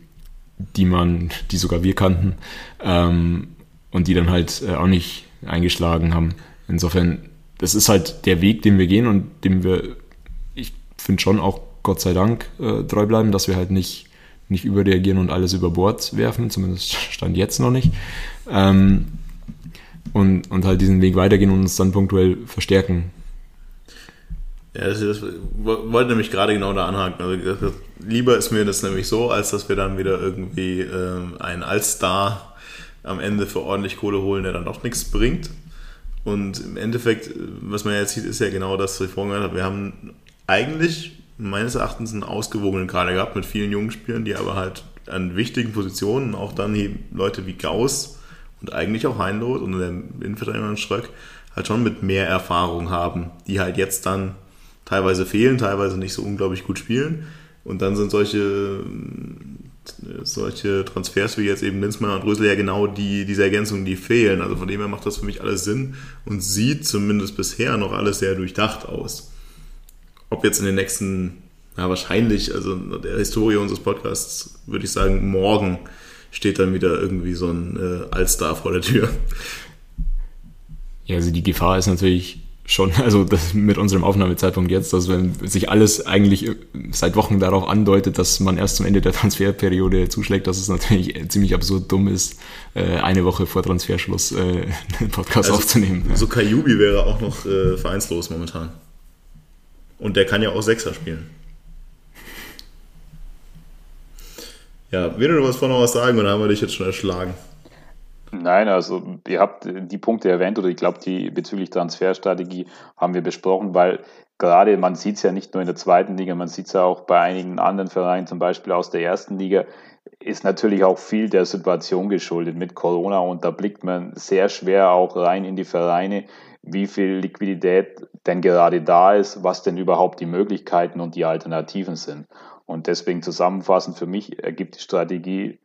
die man, die sogar wir kannten, ähm, und die dann halt äh, auch nicht eingeschlagen haben. Insofern, das ist halt der Weg, den wir gehen und dem wir, ich finde schon auch Gott sei Dank äh, treu bleiben, dass wir halt nicht, nicht überreagieren und alles über Bord werfen, zumindest stand jetzt noch nicht. Ähm, und, und halt diesen Weg weitergehen und uns dann punktuell verstärken. Ja, das, das wollte nämlich gerade genau da anhaken. Also, lieber ist mir das nämlich so, als dass wir dann wieder irgendwie äh, einen Allstar am Ende für ordentlich Kohle holen, der dann doch nichts bringt. Und im Endeffekt, was man jetzt sieht, ist ja genau das, was ich vorhin gesagt habe. Wir haben eigentlich meines Erachtens einen ausgewogenen Kader gehabt mit vielen jungen Spielern, die aber halt an wichtigen Positionen, auch dann Leute wie Gauss und eigentlich auch Heinloth und der Innenverteidiger Ströck, halt schon mit mehr Erfahrung haben, die halt jetzt dann teilweise fehlen, teilweise nicht so unglaublich gut spielen. Und dann sind solche, solche Transfers wie jetzt eben Linzmann und Rösel ja genau die, diese Ergänzungen, die fehlen. Also von dem her macht das für mich alles Sinn und sieht zumindest bisher noch alles sehr durchdacht aus ob jetzt in den nächsten, ja wahrscheinlich, also der Historie unseres Podcasts würde ich sagen, morgen steht dann wieder irgendwie so ein äh, Allstar vor der Tür. Ja, also die Gefahr ist natürlich schon, also mit unserem Aufnahmezeitpunkt jetzt, dass wenn sich alles eigentlich seit Wochen darauf andeutet, dass man erst zum Ende der Transferperiode zuschlägt, dass es natürlich ziemlich absurd dumm ist, äh, eine Woche vor Transferschluss äh, einen Podcast also, aufzunehmen. So Kajubi wäre auch noch äh, vereinslos momentan. Und der kann ja auch Sechser spielen. Ja, will du was vor noch was sagen oder haben wir dich jetzt schon erschlagen? Nein, also ihr habt die Punkte erwähnt oder ich glaube, die bezüglich Transferstrategie haben wir besprochen, weil gerade man sieht es ja nicht nur in der zweiten Liga, man sieht es ja auch bei einigen anderen Vereinen, zum Beispiel aus der ersten Liga, ist natürlich auch viel der Situation geschuldet mit Corona und da blickt man sehr schwer auch rein in die Vereine, wie viel Liquidität denn gerade da ist, was denn überhaupt die Möglichkeiten und die Alternativen sind. Und deswegen zusammenfassend für mich ergibt die Strategie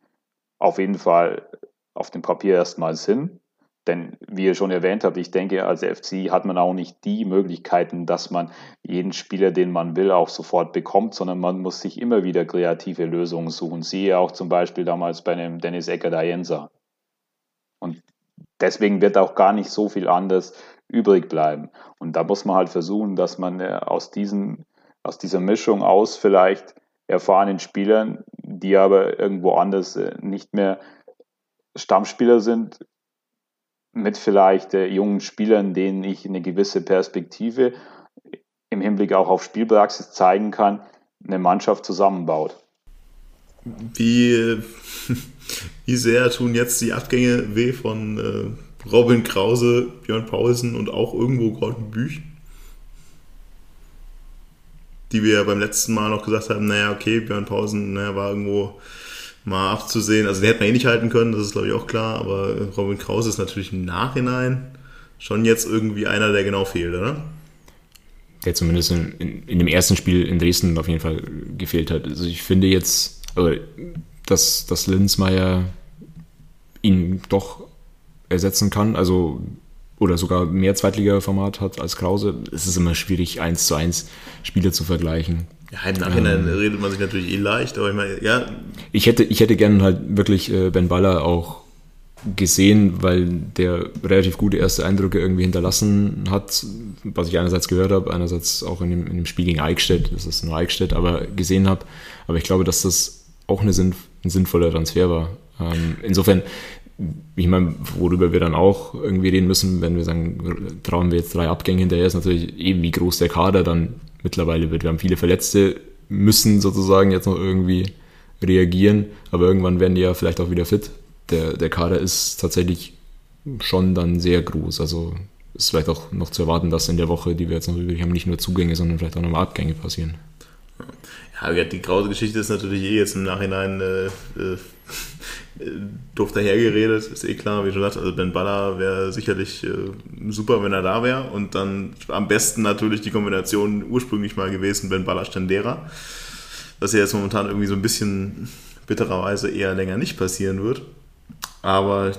auf jeden Fall auf dem Papier erstmal Sinn. Denn wie ihr schon erwähnt habt, ich denke, als FC hat man auch nicht die Möglichkeiten, dass man jeden Spieler, den man will, auch sofort bekommt, sondern man muss sich immer wieder kreative Lösungen suchen. Siehe auch zum Beispiel damals bei dem Dennis Ecker Dayensa. Und deswegen wird auch gar nicht so viel anders übrig bleiben. Und da muss man halt versuchen, dass man äh, aus, diesen, aus dieser Mischung aus vielleicht erfahrenen Spielern, die aber irgendwo anders äh, nicht mehr Stammspieler sind, mit vielleicht äh, jungen Spielern, denen ich eine gewisse Perspektive im Hinblick auch auf Spielpraxis zeigen kann, eine Mannschaft zusammenbaut. wie, wie sehr tun jetzt die Abgänge weh von Robin Krause, Björn Paulsen und auch irgendwo Gordon Büch? Die wir ja beim letzten Mal noch gesagt haben, naja, okay, Björn Pausen naja, war irgendwo mal abzusehen. Also den hätte man eh nicht halten können, das ist glaube ich auch klar, aber Robin Krause ist natürlich im Nachhinein schon jetzt irgendwie einer, der genau fehlt, oder? Der zumindest in, in, in dem ersten Spiel in Dresden auf jeden Fall gefehlt hat. Also ich finde jetzt, dass, dass Linzmeier ihn doch ersetzen kann, also oder sogar mehr Zweitliga-Format hat als Krause, es ist immer schwierig, eins zu eins Spiele zu vergleichen. Ja, im Nachhinein ähm, redet man sich natürlich eh leicht, aber ich meine, ja. Ich hätte, ich hätte gerne halt wirklich äh, Ben Baller auch gesehen, weil der relativ gute erste Eindrücke irgendwie hinterlassen hat, was ich einerseits gehört habe, einerseits auch in dem, in dem Spiel gegen Eichstätt, das ist nur Eichstätt, aber gesehen habe. Aber ich glaube, dass das auch eine sinn, ein sinnvoller Transfer war. Ähm, insofern, ich meine, worüber wir dann auch irgendwie reden müssen, wenn wir sagen, trauen wir jetzt drei Abgänge hinterher, ist natürlich eben, wie groß der Kader dann mittlerweile wird. Wir haben viele Verletzte, müssen sozusagen jetzt noch irgendwie reagieren, aber irgendwann werden die ja vielleicht auch wieder fit. Der, der Kader ist tatsächlich schon dann sehr groß. Also ist vielleicht auch noch zu erwarten, dass in der Woche, die wir jetzt noch übrig haben, nicht nur Zugänge, sondern vielleicht auch nochmal Abgänge passieren. Ja, die graue Geschichte ist natürlich eh jetzt im Nachhinein äh, äh, doof dahergeredet, ist eh klar, wie schon gesagt, also Ben Baller wäre sicherlich äh, super, wenn er da wäre und dann am besten natürlich die Kombination ursprünglich mal gewesen, Ben Baller Stendera, was ja jetzt momentan irgendwie so ein bisschen bittererweise eher länger nicht passieren wird, aber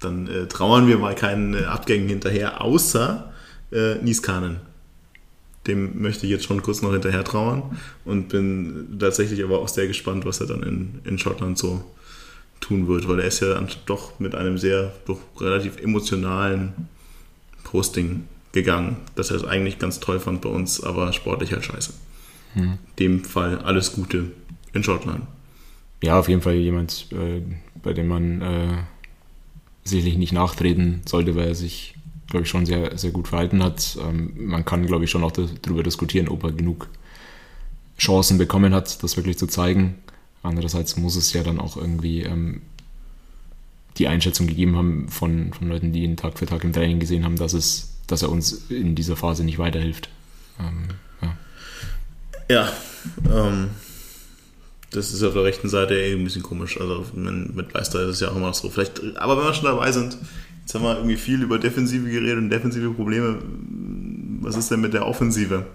dann äh, trauern wir mal keinen äh, Abgängen hinterher, außer äh, Niskanen dem möchte ich jetzt schon kurz noch hinterher trauern und bin tatsächlich aber auch sehr gespannt, was er dann in, in Schottland so tun wird, weil er ist ja dann doch mit einem sehr doch relativ emotionalen Posting gegangen, dass er es eigentlich ganz toll fand bei uns, aber sportlich halt scheiße. Hm. Dem Fall alles Gute in Schottland. Ja, auf jeden Fall jemand, äh, bei dem man äh, sicherlich nicht nachtreten sollte, weil er sich glaube ich, schon sehr, sehr gut verhalten hat. Ähm, man kann, glaube ich, schon auch darüber diskutieren, ob er genug Chancen bekommen hat, das wirklich zu zeigen. Andererseits muss es ja dann auch irgendwie ähm, die Einschätzung gegeben haben von, von Leuten, die ihn Tag für Tag im Training gesehen haben, dass, es, dass er uns in dieser Phase nicht weiterhilft. Ähm, ja, ja ähm, das ist auf der rechten Seite eh ein bisschen komisch. Also mit Leister ist es ja auch immer so. Vielleicht, aber wenn wir schon dabei sind, Jetzt haben wir irgendwie viel über Defensive geredet und defensive Probleme. Was ist denn mit der Offensive?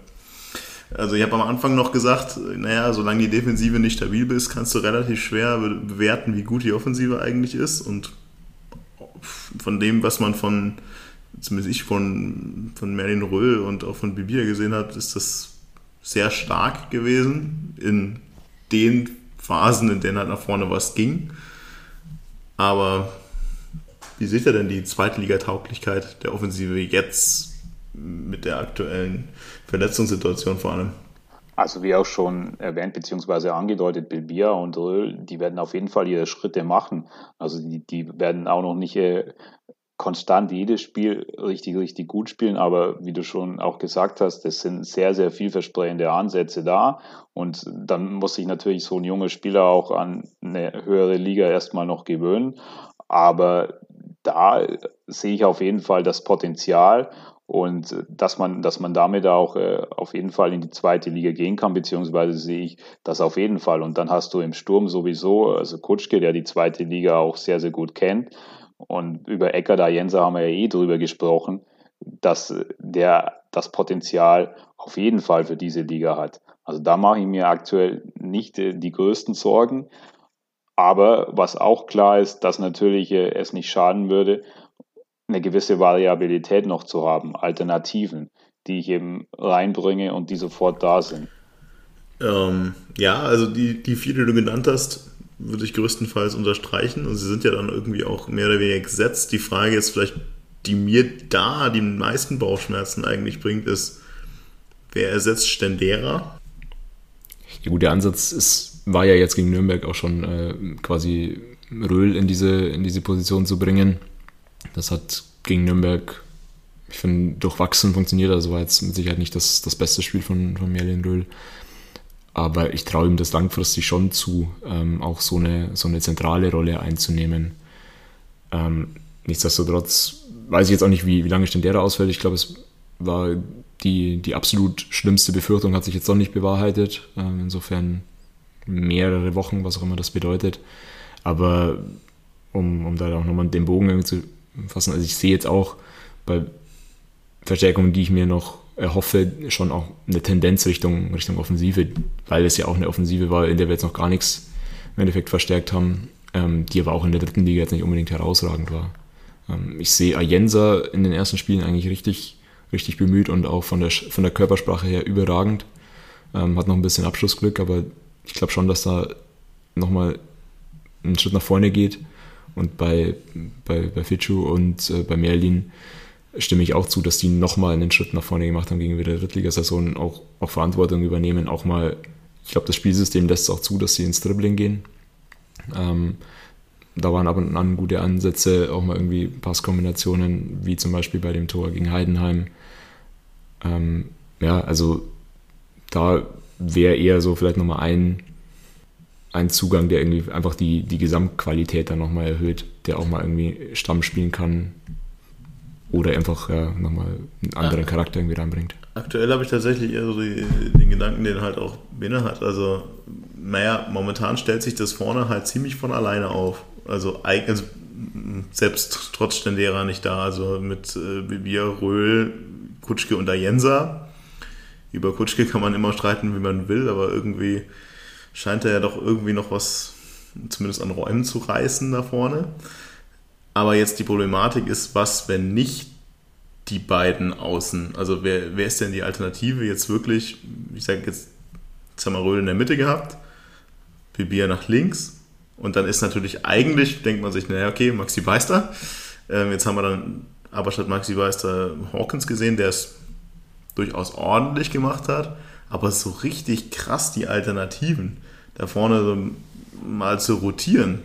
Also ich habe am Anfang noch gesagt, naja, solange die Defensive nicht stabil ist, kannst du relativ schwer bewerten, wie gut die Offensive eigentlich ist. Und von dem, was man von, zumindest ich von, von Merlin Röhl und auch von Bibia gesehen habe, ist das sehr stark gewesen in den Phasen, in denen halt nach vorne was ging. Aber wie seht ihr denn die Zweitligatauglichkeit der Offensive jetzt mit der aktuellen Verletzungssituation vor allem? Also wie auch schon erwähnt bzw. angedeutet, Bilbia und Röhl, die werden auf jeden Fall ihre Schritte machen. Also die, die werden auch noch nicht äh, konstant jedes Spiel richtig, richtig gut spielen, aber wie du schon auch gesagt hast, es sind sehr, sehr vielversprechende Ansätze da und dann muss sich natürlich so ein junger Spieler auch an eine höhere Liga erstmal noch gewöhnen, aber da sehe ich auf jeden Fall das Potenzial und äh, dass man, dass man damit auch äh, auf jeden Fall in die zweite Liga gehen kann, beziehungsweise sehe ich das auf jeden Fall. Und dann hast du im Sturm sowieso, also Kutschke, der die zweite Liga auch sehr, sehr gut kennt. Und über Ecker da Jenser haben wir ja eh drüber gesprochen, dass der das Potenzial auf jeden Fall für diese Liga hat. Also da mache ich mir aktuell nicht äh, die größten Sorgen. Aber was auch klar ist, dass natürlich äh, es nicht schaden würde, eine gewisse Variabilität noch zu haben, Alternativen, die ich eben reinbringe und die sofort da sind. Ähm, ja, also die, die vier, die du genannt hast, würde ich größtenteils unterstreichen und sie sind ja dann irgendwie auch mehr oder weniger gesetzt. Die Frage ist vielleicht, die mir da die meisten Bauchschmerzen eigentlich bringt, ist, wer ersetzt Stendera? Ja gut, der Ansatz ist war ja jetzt gegen Nürnberg auch schon äh, quasi Röhl in diese, in diese Position zu bringen. Das hat gegen Nürnberg, ich finde, durchwachsen funktioniert. Also war jetzt mit Sicherheit nicht das, das beste Spiel von, von Merlin Röhl. aber ich traue ihm das langfristig schon zu, ähm, auch so eine, so eine zentrale Rolle einzunehmen. Ähm, nichtsdestotrotz weiß ich jetzt auch nicht, wie, wie lange Stendera ausfällt. Ich glaube, es war die, die absolut schlimmste Befürchtung hat sich jetzt noch nicht bewahrheitet. Ähm, insofern mehrere Wochen, was auch immer das bedeutet. Aber um, um da auch nochmal den Bogen irgendwie zu fassen, also ich sehe jetzt auch bei Verstärkungen, die ich mir noch erhoffe, schon auch eine Tendenz Richtung, Richtung Offensive, weil es ja auch eine Offensive war, in der wir jetzt noch gar nichts im Endeffekt verstärkt haben, ähm, die aber auch in der dritten Liga jetzt nicht unbedingt herausragend war. Ähm, ich sehe Ayensa in den ersten Spielen eigentlich richtig, richtig bemüht und auch von der, von der Körpersprache her überragend. Ähm, hat noch ein bisschen Abschlussglück, aber ich glaube schon, dass da nochmal einen Schritt nach vorne geht. Und bei, bei, bei Fitschu und äh, bei Merlin stimme ich auch zu, dass die nochmal einen Schritt nach vorne gemacht haben gegenüber der Drittligasaison, auch, auch Verantwortung übernehmen, auch mal, ich glaube, das Spielsystem lässt es auch zu, dass sie ins Dribbling gehen. Ähm, da waren ab und an gute Ansätze, auch mal irgendwie Passkombinationen, wie zum Beispiel bei dem Tor gegen Heidenheim. Ähm, ja, also da wäre eher so vielleicht nochmal ein, ein Zugang, der irgendwie einfach die, die Gesamtqualität dann nochmal erhöht, der auch mal irgendwie Stamm spielen kann oder einfach ja, nochmal einen anderen ja. Charakter irgendwie reinbringt. Aktuell habe ich tatsächlich eher so die, den Gedanken, den halt auch Bene hat. Also, naja, momentan stellt sich das vorne halt ziemlich von alleine auf. Also, also selbst trotz Stendera nicht da. Also mit äh, Bibier, Röhl, Kutschke und Ayensa über Kutschke kann man immer streiten, wie man will, aber irgendwie scheint er ja doch irgendwie noch was, zumindest an Räumen zu reißen da vorne. Aber jetzt die Problematik ist, was, wenn nicht die beiden Außen? Also wer, wer ist denn die Alternative jetzt wirklich? Ich sage jetzt, jetzt haben wir Röhl in der Mitte gehabt, Bibia nach links und dann ist natürlich eigentlich, denkt man sich, naja, okay, Maxi Beister. Ähm, jetzt haben wir dann aber statt Maxi Beister Hawkins gesehen, der es durchaus ordentlich gemacht hat, aber so richtig krass die Alternativen da vorne mal zu rotieren,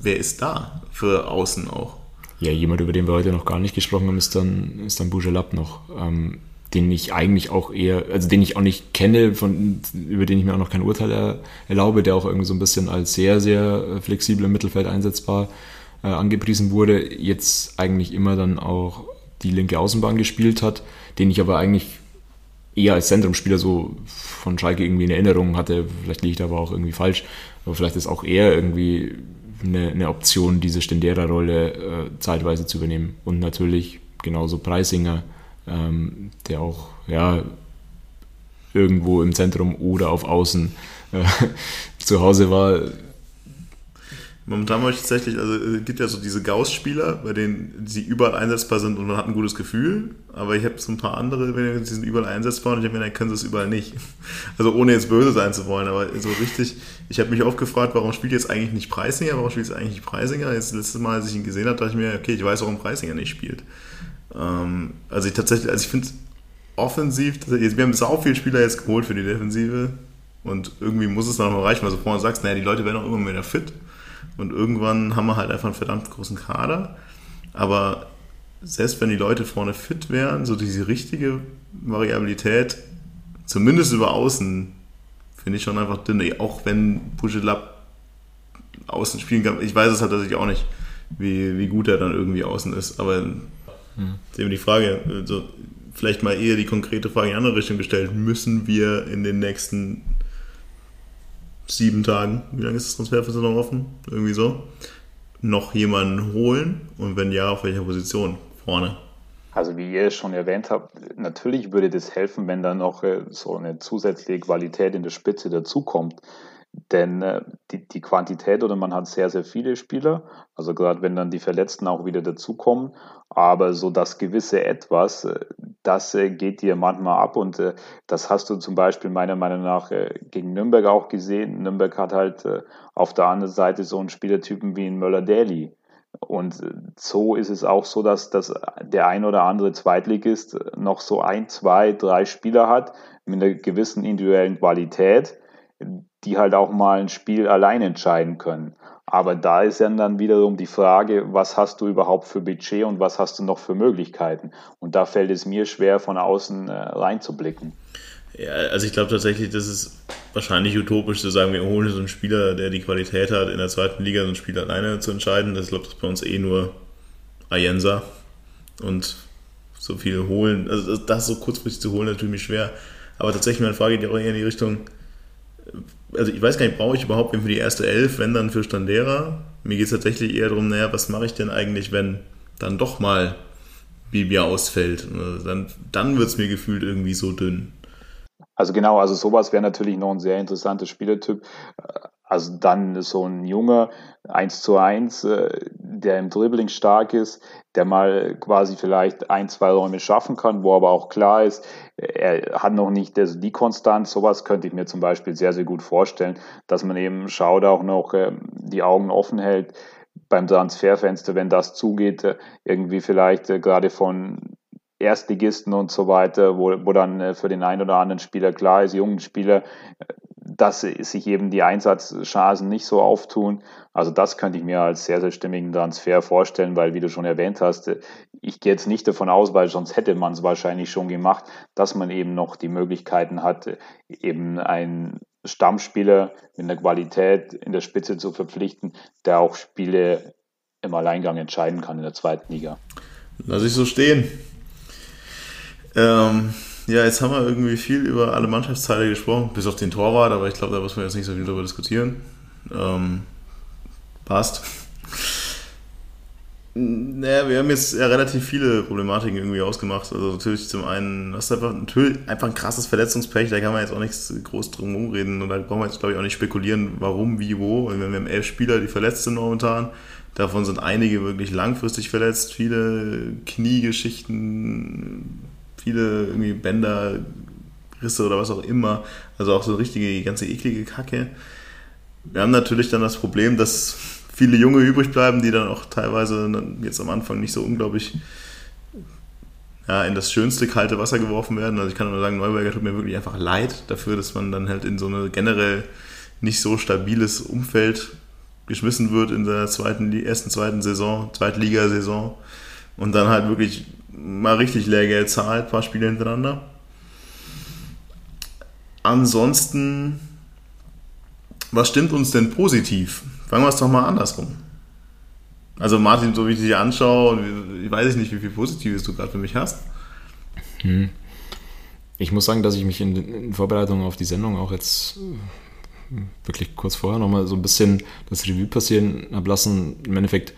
wer ist da für außen auch? Ja, jemand, über den wir heute noch gar nicht gesprochen haben, ist dann, ist dann Bougelab noch, ähm, den ich eigentlich auch eher, also den ich auch nicht kenne, von, über den ich mir auch noch kein Urteil er, erlaube, der auch irgendwie so ein bisschen als sehr, sehr flexibel im Mittelfeld einsetzbar äh, angepriesen wurde, jetzt eigentlich immer dann auch die linke Außenbahn gespielt hat, den ich aber eigentlich eher als Zentrumspieler so von Schalke irgendwie in Erinnerung hatte. Vielleicht liege ich da aber auch irgendwie falsch. Aber vielleicht ist auch er irgendwie eine, eine Option, diese Stendera-Rolle äh, zeitweise zu übernehmen. Und natürlich genauso Preisinger, ähm, der auch ja, irgendwo im Zentrum oder auf Außen äh, zu Hause war. Momentan mache ich tatsächlich, also es gibt ja so diese Gauss-Spieler, bei denen sie überall einsetzbar sind und man hat ein gutes Gefühl. Aber ich habe so ein paar andere, die sind überall einsetzbar und ich habe mir, dann können sie es überall nicht. Also ohne jetzt böse sein zu wollen, aber so richtig, ich habe mich oft gefragt, warum spielt jetzt eigentlich nicht Preisinger, warum spielt jetzt eigentlich nicht Preisinger? Jetzt letztes Mal, als ich ihn gesehen habe, dachte ich mir, okay, ich weiß, warum Preisinger nicht spielt. Ähm, also ich tatsächlich, also ich finde offensiv, wir haben sau viele Spieler jetzt geholt für die Defensive und irgendwie muss es dann noch reichen, weil du vorhin sagst, naja, die Leute werden auch immer wieder fit. Und irgendwann haben wir halt einfach einen verdammt großen Kader. Aber selbst wenn die Leute vorne fit wären, so diese richtige Variabilität, zumindest über Außen, finde ich schon einfach dünn. Auch wenn Pujelab außen spielen kann. Ich weiß es halt tatsächlich auch nicht, wie, wie gut er dann irgendwie außen ist. Aber hm. eben die Frage, also vielleicht mal eher die konkrete Frage in die andere Richtung gestellt. Müssen wir in den nächsten sieben Tagen, wie lange ist das Transferfenster noch offen? Irgendwie so. Noch jemanden holen und wenn ja, auf welcher Position vorne? Also wie ihr schon erwähnt habt, natürlich würde das helfen, wenn da noch äh, so eine zusätzliche Qualität in der Spitze dazukommt. Denn äh, die, die Quantität oder man hat sehr, sehr viele Spieler, also gerade wenn dann die Verletzten auch wieder dazukommen, aber so das gewisse Etwas, äh, das äh, geht dir manchmal ab und äh, das hast du zum Beispiel meiner Meinung nach äh, gegen Nürnberg auch gesehen. Nürnberg hat halt äh, auf der anderen Seite so einen Spielertypen wie ein Möller-Daly. Und so ist es auch so, dass, dass der ein oder andere Zweitligist noch so ein, zwei, drei Spieler hat mit einer gewissen individuellen Qualität, die halt auch mal ein Spiel allein entscheiden können. Aber da ist dann wiederum die Frage, was hast du überhaupt für Budget und was hast du noch für Möglichkeiten? Und da fällt es mir schwer, von außen äh, reinzublicken. Ja, also ich glaube tatsächlich, das ist wahrscheinlich utopisch zu sagen, wir holen so einen Spieler, der die Qualität hat, in der zweiten Liga so ein Spiel alleine zu entscheiden. Das glaube ich bei uns eh nur Ayensa. Und so viel holen, also das so kurzfristig zu holen, natürlich schwer. Aber tatsächlich, meine Frage geht auch eher in die Richtung, also ich weiß gar nicht, brauche ich überhaupt für die erste Elf, wenn dann für Standera? Mir geht es tatsächlich eher darum, naja, was mache ich denn eigentlich, wenn dann doch mal Bibia ausfällt? Dann, dann wird es mir gefühlt irgendwie so dünn. Also genau, also sowas wäre natürlich noch ein sehr interessanter Spielertyp. Also dann so ein junger 1 zu 1, äh, der im Dribbling stark ist, der mal quasi vielleicht ein, zwei Räume schaffen kann, wo aber auch klar ist, er hat noch nicht die Konstanz. Sowas könnte ich mir zum Beispiel sehr, sehr gut vorstellen, dass man eben schaut, auch noch ähm, die Augen offen hält beim Transferfenster, wenn das zugeht, äh, irgendwie vielleicht äh, gerade von Erstligisten und so weiter, wo, wo dann für den einen oder anderen Spieler klar ist, jungen Spieler, dass sich eben die Einsatzchancen nicht so auftun. Also das könnte ich mir als sehr, sehr stimmigen Transfer vorstellen, weil, wie du schon erwähnt hast, ich gehe jetzt nicht davon aus, weil sonst hätte man es wahrscheinlich schon gemacht, dass man eben noch die Möglichkeiten hat, eben einen Stammspieler mit einer Qualität in der Spitze zu verpflichten, der auch Spiele im Alleingang entscheiden kann in der zweiten Liga. Lass ich so stehen. Ähm, ja, jetzt haben wir irgendwie viel über alle Mannschaftsteile gesprochen, bis auf den Torwart, aber ich glaube, da muss man jetzt nicht so viel darüber diskutieren. Ähm, passt. Naja, wir haben jetzt ja relativ viele Problematiken irgendwie ausgemacht. Also natürlich zum einen, das ist einfach, natürlich einfach ein krasses Verletzungspech, da kann man jetzt auch nichts groß drum reden und da brauchen wir jetzt glaube ich auch nicht spekulieren, warum, wie, wo. Und wir haben elf Spieler, die verletzt sind momentan. Davon sind einige wirklich langfristig verletzt, viele Kniegeschichten, viele irgendwie Bänder, Risse oder was auch immer. Also auch so richtige, ganze eklige Kacke. Wir haben natürlich dann das Problem, dass viele Junge übrig bleiben, die dann auch teilweise jetzt am Anfang nicht so unglaublich ja, in das schönste kalte Wasser geworfen werden. Also ich kann nur sagen, Neuberger tut mir wirklich einfach leid dafür, dass man dann halt in so eine generell nicht so stabiles Umfeld geschmissen wird in der zweiten, ersten, zweiten Saison, Zweitligasaison und dann halt wirklich mal richtig Lehrgeld zahlt, paar Spiele hintereinander. Ansonsten, was stimmt uns denn positiv? Fangen wir es doch mal andersrum. Also Martin, so wie ich dich anschaue, ich weiß nicht, wie viel Positives du gerade für mich hast. Hm. Ich muss sagen, dass ich mich in, in Vorbereitung auf die Sendung auch jetzt äh, wirklich kurz vorher nochmal so ein bisschen das Revue passieren habe lassen. Im Endeffekt,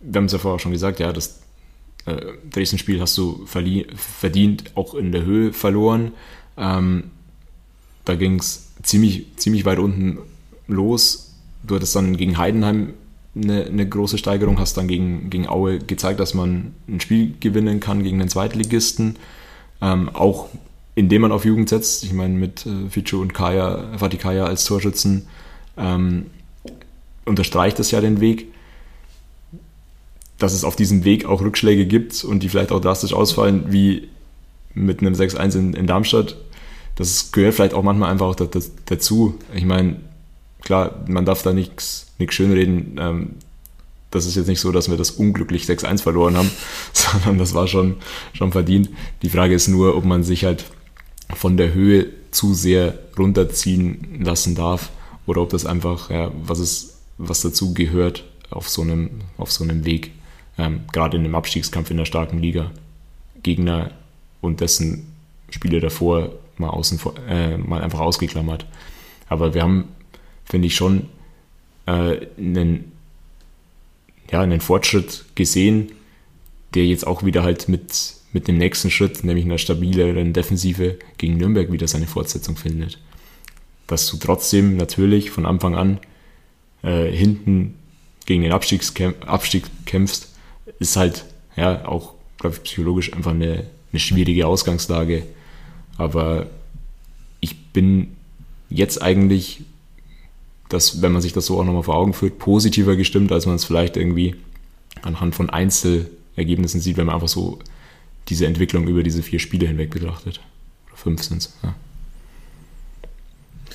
wir haben es ja vorher schon gesagt, ja, das äh, Dresden-Spiel hast du verdient, auch in der Höhe verloren. Ähm, da ging es ziemlich, ziemlich weit unten los. Du hattest dann gegen Heidenheim eine, eine, große Steigerung, hast dann gegen, gegen Aue gezeigt, dass man ein Spiel gewinnen kann gegen den Zweitligisten. Ähm, auch indem man auf Jugend setzt. Ich meine, mit äh, Ficho und Kaya, Fatih Kaya als Torschützen ähm, unterstreicht das ja den Weg dass es auf diesem Weg auch Rückschläge gibt und die vielleicht auch drastisch ausfallen, wie mit einem 6-1 in, in, Darmstadt. Das gehört vielleicht auch manchmal einfach auch dazu. Ich meine, klar, man darf da nichts schönreden. Ähm, das ist jetzt nicht so, dass wir das unglücklich 6-1 verloren haben, sondern das war schon, schon verdient. Die Frage ist nur, ob man sich halt von der Höhe zu sehr runterziehen lassen darf oder ob das einfach, ja, was, ist, was dazu gehört auf so einem, auf so einem Weg ähm, gerade in einem Abstiegskampf in der starken Liga, Gegner und dessen Spiele davor mal, außen, äh, mal einfach ausgeklammert. Aber wir haben, finde ich, schon äh, einen, ja, einen Fortschritt gesehen, der jetzt auch wieder halt mit, mit dem nächsten Schritt, nämlich einer stabileren Defensive gegen Nürnberg, wieder seine Fortsetzung findet. Dass du trotzdem natürlich von Anfang an äh, hinten gegen den Abstieg kämpfst, ist halt ja auch, glaube ich, psychologisch einfach eine, eine schwierige Ausgangslage. Aber ich bin jetzt eigentlich, dass, wenn man sich das so auch nochmal vor Augen führt, positiver gestimmt, als man es vielleicht irgendwie anhand von Einzelergebnissen sieht, wenn man einfach so diese Entwicklung über diese vier Spiele hinweg betrachtet. Oder fünf sind es. Ja.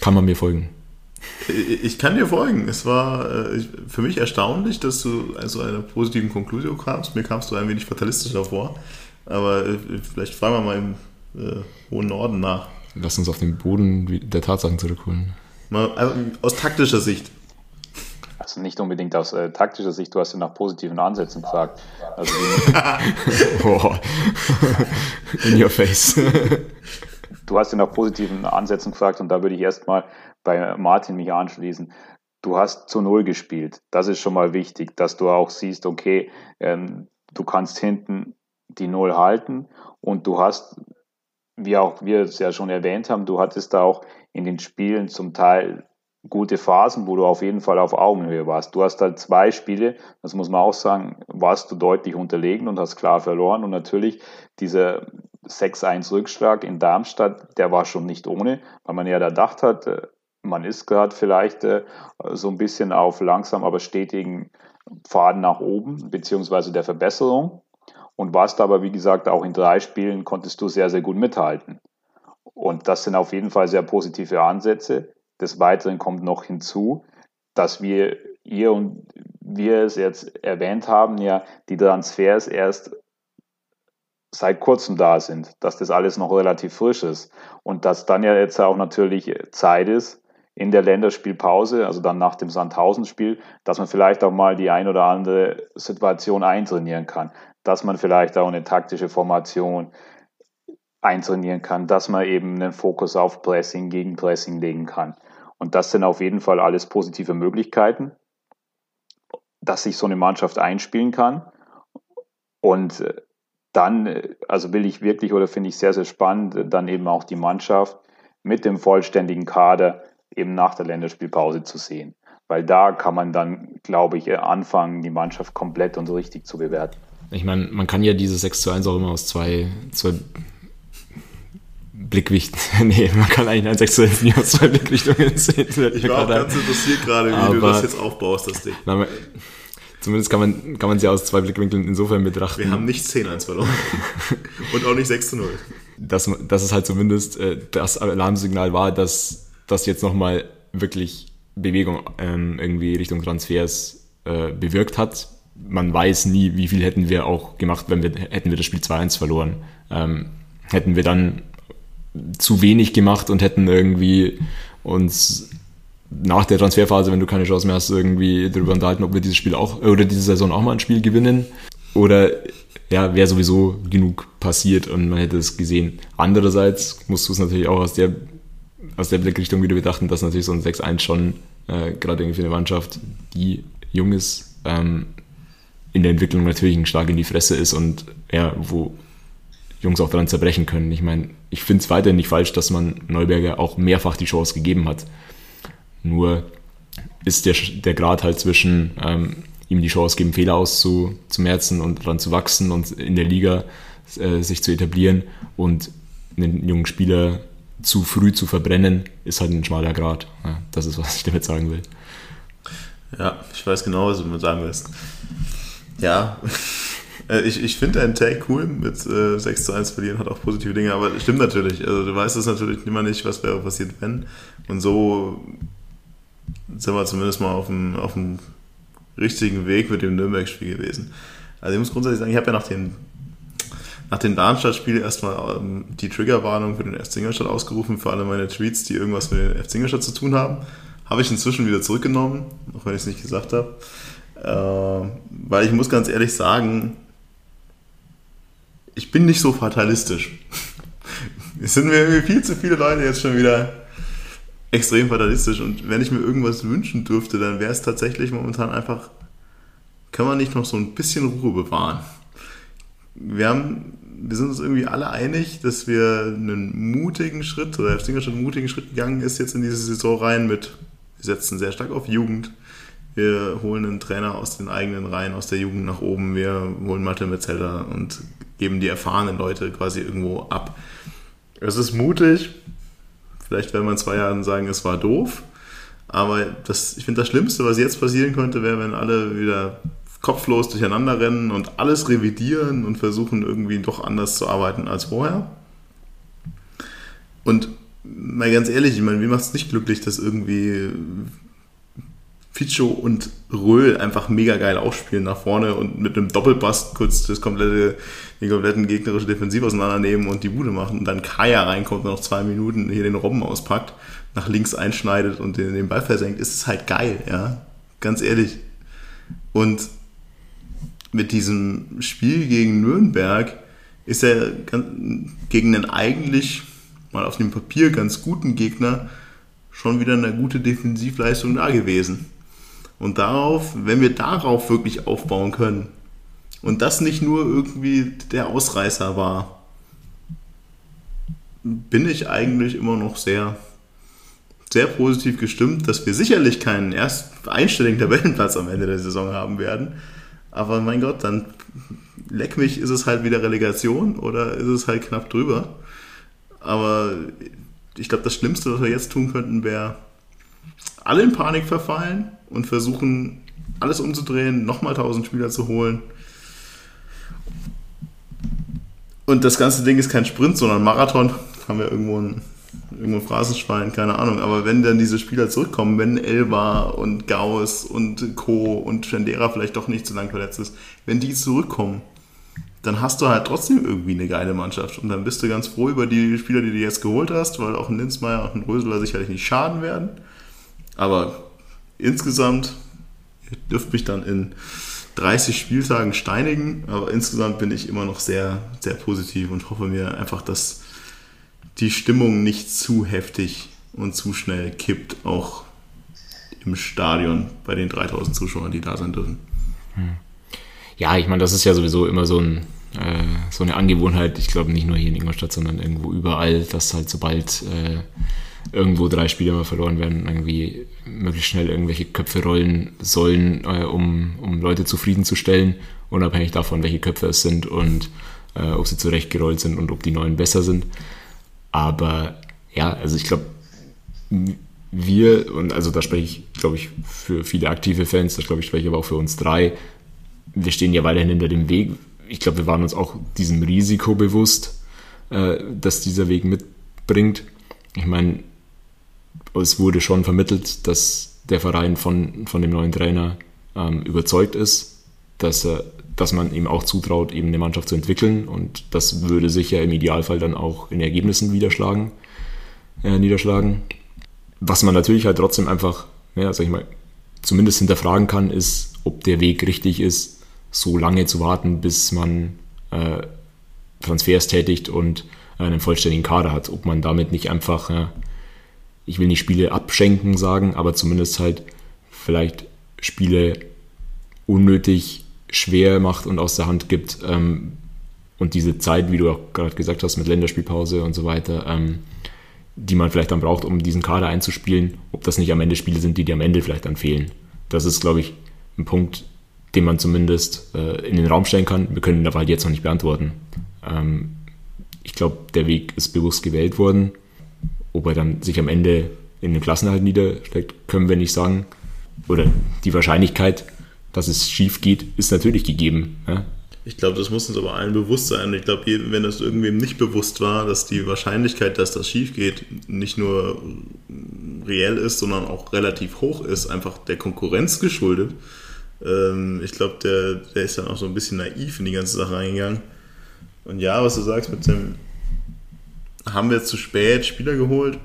Kann man mir folgen? Ich kann dir folgen. Es war äh, für mich erstaunlich, dass du also einer positiven Konklusion kamst. Mir kamst du ein wenig fatalistischer vor. Aber äh, vielleicht fragen wir mal im äh, hohen Norden nach. lass uns auf den Boden der Tatsachen zurückholen. Mal also aus taktischer Sicht. Also nicht unbedingt aus äh, taktischer Sicht, du hast ja nach positiven Ansätzen gefragt. Also Boah. In your face. du hast ja nach positiven Ansätzen gefragt und da würde ich erstmal bei Martin mich anschließen. Du hast zu Null gespielt. Das ist schon mal wichtig, dass du auch siehst, okay, ähm, du kannst hinten die Null halten und du hast, wie auch wir es ja schon erwähnt haben, du hattest da auch in den Spielen zum Teil gute Phasen, wo du auf jeden Fall auf Augenhöhe warst. Du hast halt zwei Spiele, das muss man auch sagen, warst du deutlich unterlegen und hast klar verloren. Und natürlich dieser 6-1 Rückschlag in Darmstadt, der war schon nicht ohne, weil man ja da gedacht hat, äh, man ist gerade vielleicht äh, so ein bisschen auf langsam, aber stetigen Pfaden nach oben, beziehungsweise der Verbesserung. Und warst aber, wie gesagt, auch in drei Spielen konntest du sehr, sehr gut mithalten. Und das sind auf jeden Fall sehr positive Ansätze. Des Weiteren kommt noch hinzu, dass wir, ihr und wir es jetzt erwähnt haben, ja, die Transfers erst seit kurzem da sind, dass das alles noch relativ frisch ist und dass dann ja jetzt auch natürlich Zeit ist in der Länderspielpause, also dann nach dem Sandhausen-Spiel, dass man vielleicht auch mal die ein oder andere Situation eintrainieren kann, dass man vielleicht auch eine taktische Formation eintrainieren kann, dass man eben einen Fokus auf Pressing, gegen Pressing legen kann. Und das sind auf jeden Fall alles positive Möglichkeiten, dass sich so eine Mannschaft einspielen kann. Und äh, dann, äh, also will ich wirklich oder finde ich sehr, sehr spannend, äh, dann eben auch die Mannschaft mit dem vollständigen Kader eben nach der Länderspielpause zu sehen. Weil da kann man dann, glaube ich, anfangen, die Mannschaft komplett und richtig zu bewerten. Ich meine, man kann ja diese 6 zu 1 auch immer aus zwei, zwei Blickwicht. nee, man kann eigentlich ein 6 zu 1 nie aus zwei Blickrichtungen sehen. Ich war auch ganz interessiert gerade, wie Aber, du das jetzt aufbaust, das Ding. Na, zumindest kann man, kann man sie aus zwei Blickwinkeln insofern betrachten. Wir haben nicht 10-1 verloren. Und auch nicht 6 zu 0. Dass, dass es halt zumindest äh, das Alarmsignal war, dass das jetzt nochmal wirklich Bewegung ähm, irgendwie Richtung Transfers äh, bewirkt hat. Man weiß nie, wie viel hätten wir auch gemacht, wenn wir hätten wir das Spiel 2-1 verloren. Ähm, hätten wir dann zu wenig gemacht und hätten irgendwie uns nach der Transferphase, wenn du keine Chance mehr hast, irgendwie darüber unterhalten, ob wir dieses Spiel auch oder diese Saison auch mal ein Spiel gewinnen. Oder ja, wäre sowieso genug passiert und man hätte es gesehen. Andererseits musst du es natürlich auch aus der, aus der Blickrichtung wieder betrachten, dass natürlich so ein 6-1 schon äh, gerade irgendwie für eine Mannschaft, die jung ist, ähm, in der Entwicklung natürlich ein Schlag in die Fresse ist und ja, wo Jungs auch daran zerbrechen können. Ich meine, ich finde es weiterhin nicht falsch, dass man Neuberger auch mehrfach die Chance gegeben hat. Nur ist der, der Grad halt zwischen ähm, ihm die Chance geben, Fehler auszumerzen und daran zu wachsen und in der Liga äh, sich zu etablieren und einen jungen Spieler zu früh zu verbrennen, ist halt ein schmaler Grad. Ja, das ist, was ich damit sagen will. Ja, ich weiß genau, was du sagen willst. Ja, ich, ich finde deinen Take cool mit äh, 6 zu 1 verlieren, hat auch positive Dinge, aber stimmt natürlich. Also du weißt es natürlich immer nicht, was wäre passiert, wenn. Und so sind wir zumindest mal auf dem, auf dem richtigen Weg mit dem Nürnberg-Spiel gewesen. Also ich muss grundsätzlich sagen, ich habe ja nach dem, nach dem Darmstadt-Spiel erstmal ähm, die Triggerwarnung für den FC Ingolstadt ausgerufen, für alle meine Tweets, die irgendwas mit dem FC Ingolstadt zu tun haben. Habe ich inzwischen wieder zurückgenommen, auch wenn ich es nicht gesagt habe. Äh, weil ich muss ganz ehrlich sagen, ich bin nicht so fatalistisch. Es sind mir viel zu viele Leute jetzt schon wieder extrem fatalistisch und wenn ich mir irgendwas wünschen dürfte, dann wäre es tatsächlich momentan einfach, kann man nicht noch so ein bisschen Ruhe bewahren. Wir haben, wir sind uns irgendwie alle einig, dass wir einen mutigen Schritt, oder FC schon einen mutigen Schritt gegangen ist jetzt in diese Saison rein mit, wir setzen sehr stark auf Jugend, wir holen einen Trainer aus den eigenen Reihen, aus der Jugend nach oben, wir holen Mathe Metzeler und geben die erfahrenen Leute quasi irgendwo ab. Es ist mutig. Vielleicht werden wir in zwei Jahren sagen, es war doof. Aber das, ich finde, das Schlimmste, was jetzt passieren könnte, wäre, wenn alle wieder kopflos durcheinander rennen und alles revidieren und versuchen, irgendwie doch anders zu arbeiten als vorher. Und mal ganz ehrlich, ich meine, wie macht es nicht glücklich, dass irgendwie Picho und Röhl einfach mega geil aufspielen nach vorne und mit einem Doppelpass kurz das komplette, den kompletten gegnerischen Defensiv auseinandernehmen und die Bude machen. Und dann Kaya reinkommt und noch zwei Minuten hier den Robben auspackt, nach links einschneidet und den, den Ball versenkt, ist es halt geil, ja. Ganz ehrlich. Und mit diesem Spiel gegen Nürnberg ist er gegen einen eigentlich mal auf dem Papier ganz guten Gegner schon wieder eine gute Defensivleistung da gewesen. Und darauf, wenn wir darauf wirklich aufbauen können und das nicht nur irgendwie der Ausreißer war, bin ich eigentlich immer noch sehr, sehr positiv gestimmt, dass wir sicherlich keinen erst einstelligen Tabellenplatz am Ende der Saison haben werden. Aber mein Gott, dann leck mich, ist es halt wieder Relegation oder ist es halt knapp drüber. Aber ich glaube, das Schlimmste, was wir jetzt tun könnten, wäre alle in Panik verfallen und versuchen, alles umzudrehen, nochmal 1000 Spieler zu holen. Und das ganze Ding ist kein Sprint, sondern Marathon. Haben wir irgendwo ein, irgendwo ein Phrasenschwein, keine Ahnung. Aber wenn dann diese Spieler zurückkommen, wenn Elba und Gauss und Co. und Chandera vielleicht doch nicht zu lang verletzt ist, wenn die zurückkommen, dann hast du halt trotzdem irgendwie eine geile Mannschaft. Und dann bist du ganz froh über die Spieler, die du jetzt geholt hast, weil auch ein Linzmeier und ein Rösler sicherlich nicht schaden werden. Aber insgesamt, ihr dürft mich dann in 30 Spieltagen steinigen, aber insgesamt bin ich immer noch sehr, sehr positiv und hoffe mir einfach, dass die Stimmung nicht zu heftig und zu schnell kippt, auch im Stadion bei den 3000 Zuschauern, die da sein dürfen. Hm. Ja, ich meine, das ist ja sowieso immer so, ein, äh, so eine Angewohnheit, ich glaube nicht nur hier in Ingolstadt, sondern irgendwo überall, dass halt sobald äh, irgendwo drei Spiele mal verloren werden, irgendwie möglichst schnell irgendwelche Köpfe rollen sollen, äh, um, um Leute zufriedenzustellen, unabhängig davon, welche Köpfe es sind und äh, ob sie zurechtgerollt sind und ob die neuen besser sind. Aber ja, also ich glaube, wir, und also da spreche ich, glaube ich, für viele aktive Fans, da glaube ich, spreche ich aber auch für uns drei, wir stehen ja weiterhin hinter dem Weg. Ich glaube, wir waren uns auch diesem Risiko bewusst, äh, dass dieser Weg mitbringt. Ich meine, es wurde schon vermittelt, dass der Verein von, von dem neuen Trainer ähm, überzeugt ist, dass, er, dass man ihm auch zutraut, eben eine Mannschaft zu entwickeln. Und das würde sich ja im Idealfall dann auch in Ergebnissen niederschlagen. Äh, niederschlagen. Was man natürlich halt trotzdem einfach, ja, sag ich mal, zumindest hinterfragen kann, ist, ob der Weg richtig ist, so lange zu warten, bis man äh, Transfers tätigt und einen vollständigen Kader hat. Ob man damit nicht einfach, äh, ich will nicht Spiele abschenken sagen, aber zumindest halt vielleicht Spiele unnötig schwer macht und aus der Hand gibt. Ähm, und diese Zeit, wie du auch gerade gesagt hast, mit Länderspielpause und so weiter, ähm, die man vielleicht dann braucht, um diesen Kader einzuspielen, ob das nicht am Ende Spiele sind, die dir am Ende vielleicht dann fehlen. Das ist, glaube ich, ein Punkt, den man zumindest äh, in den Raum stellen kann. Wir können ihn aber halt jetzt noch nicht beantworten. Ähm, ich glaube, der Weg ist bewusst gewählt worden. Ob er dann sich am Ende in den Klassenhalt niedersteckt, können wir nicht sagen. Oder die Wahrscheinlichkeit, dass es schief geht, ist natürlich gegeben. Ja? Ich glaube, das muss uns aber allen bewusst sein. Ich glaube, wenn das irgendwem nicht bewusst war, dass die Wahrscheinlichkeit, dass das schief geht, nicht nur reell ist, sondern auch relativ hoch ist, einfach der Konkurrenz geschuldet, ähm, ich glaube, der, der ist dann auch so ein bisschen naiv in die ganze Sache reingegangen. Und ja, was du sagst mit dem, haben wir zu spät Spieler geholt,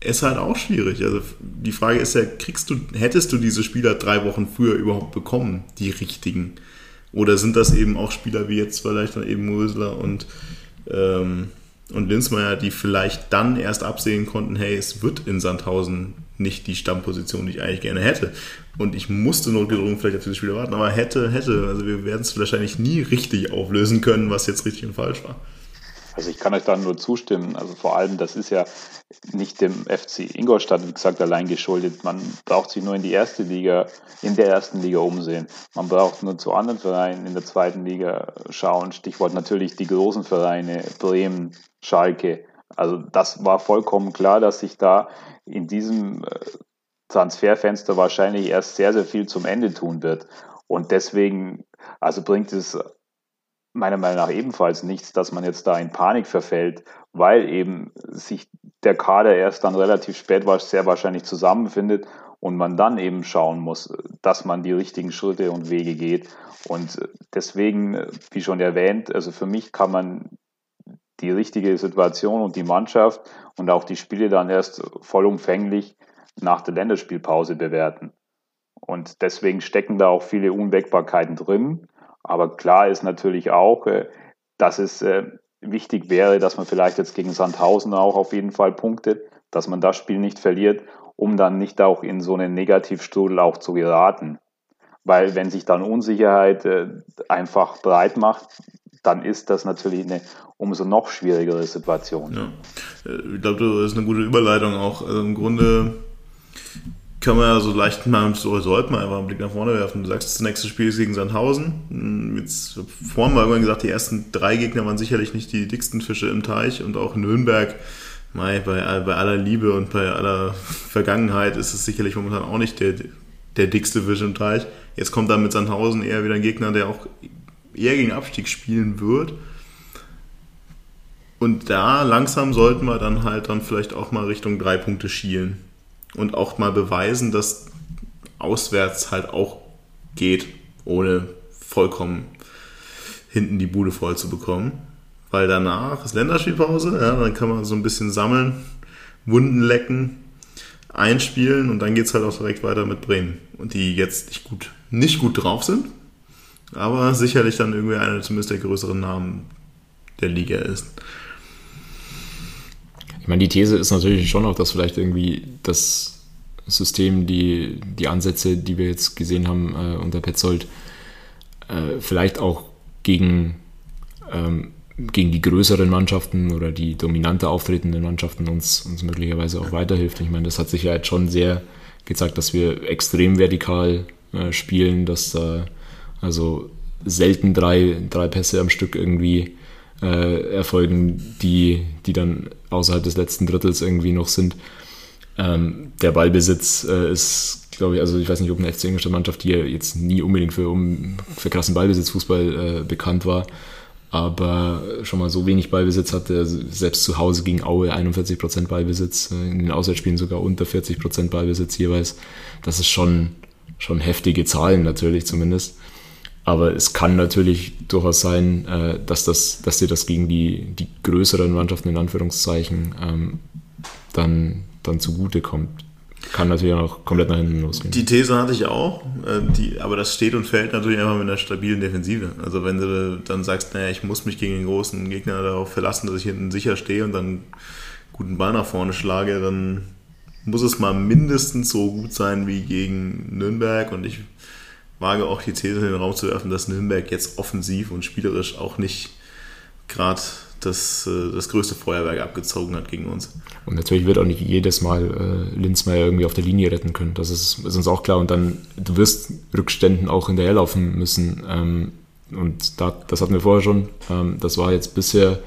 ist halt auch schwierig. Also die Frage ist ja, kriegst du, hättest du diese Spieler drei Wochen früher überhaupt bekommen, die richtigen? Oder sind das eben auch Spieler wie jetzt vielleicht dann eben Mösler und, ähm, und Linsmeier, die vielleicht dann erst absehen konnten, hey, es wird in Sandhausen nicht die Stammposition, die ich eigentlich gerne hätte. Und ich musste notgedrungen vielleicht auf dieses Spiel warten, aber hätte, hätte. Also wir werden es wahrscheinlich nie richtig auflösen können, was jetzt richtig und falsch war. Also ich kann euch da nur zustimmen. Also vor allem, das ist ja nicht dem FC Ingolstadt, wie gesagt, allein geschuldet. Man braucht sich nur in die erste Liga, in der ersten Liga umsehen. Man braucht nur zu anderen Vereinen in der zweiten Liga schauen. Stichwort natürlich die großen Vereine, Bremen, Schalke. Also das war vollkommen klar, dass sich da in diesem äh, Transferfenster wahrscheinlich erst sehr, sehr viel zum Ende tun wird. Und deswegen, also bringt es meiner Meinung nach ebenfalls nichts, dass man jetzt da in Panik verfällt, weil eben sich der Kader erst dann relativ spät sehr wahrscheinlich zusammenfindet und man dann eben schauen muss, dass man die richtigen Schritte und Wege geht. Und deswegen, wie schon erwähnt, also für mich kann man die richtige Situation und die Mannschaft und auch die Spiele dann erst vollumfänglich nach der Länderspielpause bewerten. Und deswegen stecken da auch viele Unwägbarkeiten drin. Aber klar ist natürlich auch, äh, dass es äh, wichtig wäre, dass man vielleicht jetzt gegen Sandhausen auch auf jeden Fall punktet, dass man das Spiel nicht verliert um dann nicht auch in so einen Negativstrudel auch zu geraten. Weil wenn sich dann Unsicherheit äh, einfach breit macht, dann ist das natürlich eine umso noch schwierigere Situation. Ja. Ich glaube, das ist eine gute Überleitung auch. Also im Grunde kann man ja so leicht mal, so sollte man einfach einen Blick nach vorne werfen. Du sagst, das nächste Spiel ist gegen Sandhausen. Hm, jetzt vorhin mal irgendwann gesagt, die ersten drei Gegner waren sicherlich nicht die dicksten Fische im Teich und auch Nürnberg Mai, bei, bei aller Liebe und bei aller Vergangenheit ist es sicherlich momentan auch nicht der, der dickste Fisch im Teich. Jetzt kommt dann mit Sandhausen eher wieder ein Gegner, der auch eher gegen Abstieg spielen wird. Und da langsam sollten wir dann halt dann vielleicht auch mal Richtung drei Punkte schielen. Und auch mal beweisen, dass auswärts halt auch geht, ohne vollkommen hinten die Bude voll zu bekommen weil danach ist Länderspielpause, ja, dann kann man so ein bisschen sammeln, Wunden lecken, einspielen und dann geht es halt auch direkt weiter mit Bremen. Und die jetzt nicht gut, nicht gut drauf sind, aber sicherlich dann irgendwie einer zumindest der größeren Namen der Liga ist. Ich meine, die These ist natürlich schon auch, dass vielleicht irgendwie das System, die, die Ansätze, die wir jetzt gesehen haben äh, unter Petzold, äh, vielleicht auch gegen ähm, gegen die größeren Mannschaften oder die dominanter auftretenden Mannschaften uns, uns möglicherweise auch weiterhilft. Ich meine, das hat sich ja jetzt schon sehr gezeigt, dass wir extrem vertikal äh, spielen, dass da also selten drei, drei Pässe am Stück irgendwie äh, erfolgen, die, die dann außerhalb des letzten Drittels irgendwie noch sind. Ähm, der Ballbesitz äh, ist, glaube ich, also ich weiß nicht, ob eine FC Ingolstadt Mannschaft, ja jetzt nie unbedingt für, um, für krassen Ballbesitzfußball äh, bekannt war, aber schon mal so wenig Ballbesitz hatte, selbst zu Hause gegen Aue 41% Ballbesitz, äh, in den Auswärtsspielen sogar unter 40% Ballbesitz jeweils. Das ist schon, schon heftige Zahlen natürlich zumindest. Aber es kann natürlich durchaus sein, äh, dass, das, dass dir das gegen die, die größeren Mannschaften in Anführungszeichen ähm, dann, dann zugute kommt kann natürlich auch komplett nach hinten losgehen. Die These hatte ich auch, äh, die, aber das steht und fällt natürlich einfach mit einer stabilen Defensive. Also wenn du dann sagst, naja, ich muss mich gegen den großen Gegner darauf verlassen, dass ich hinten sicher stehe und dann guten Ball nach vorne schlage, dann muss es mal mindestens so gut sein wie gegen Nürnberg und ich wage auch die These in den Raum zu werfen, dass Nürnberg jetzt offensiv und spielerisch auch nicht gerade das, äh, das größte Feuerwerk abgezogen hat gegen uns. Und natürlich wird auch nicht jedes Mal äh, Linzmeier irgendwie auf der Linie retten können. Das ist, ist, uns auch klar. Und dann, du wirst Rückständen auch hinterherlaufen müssen. Ähm, und da, das hatten wir vorher schon. Ähm, das war jetzt bisher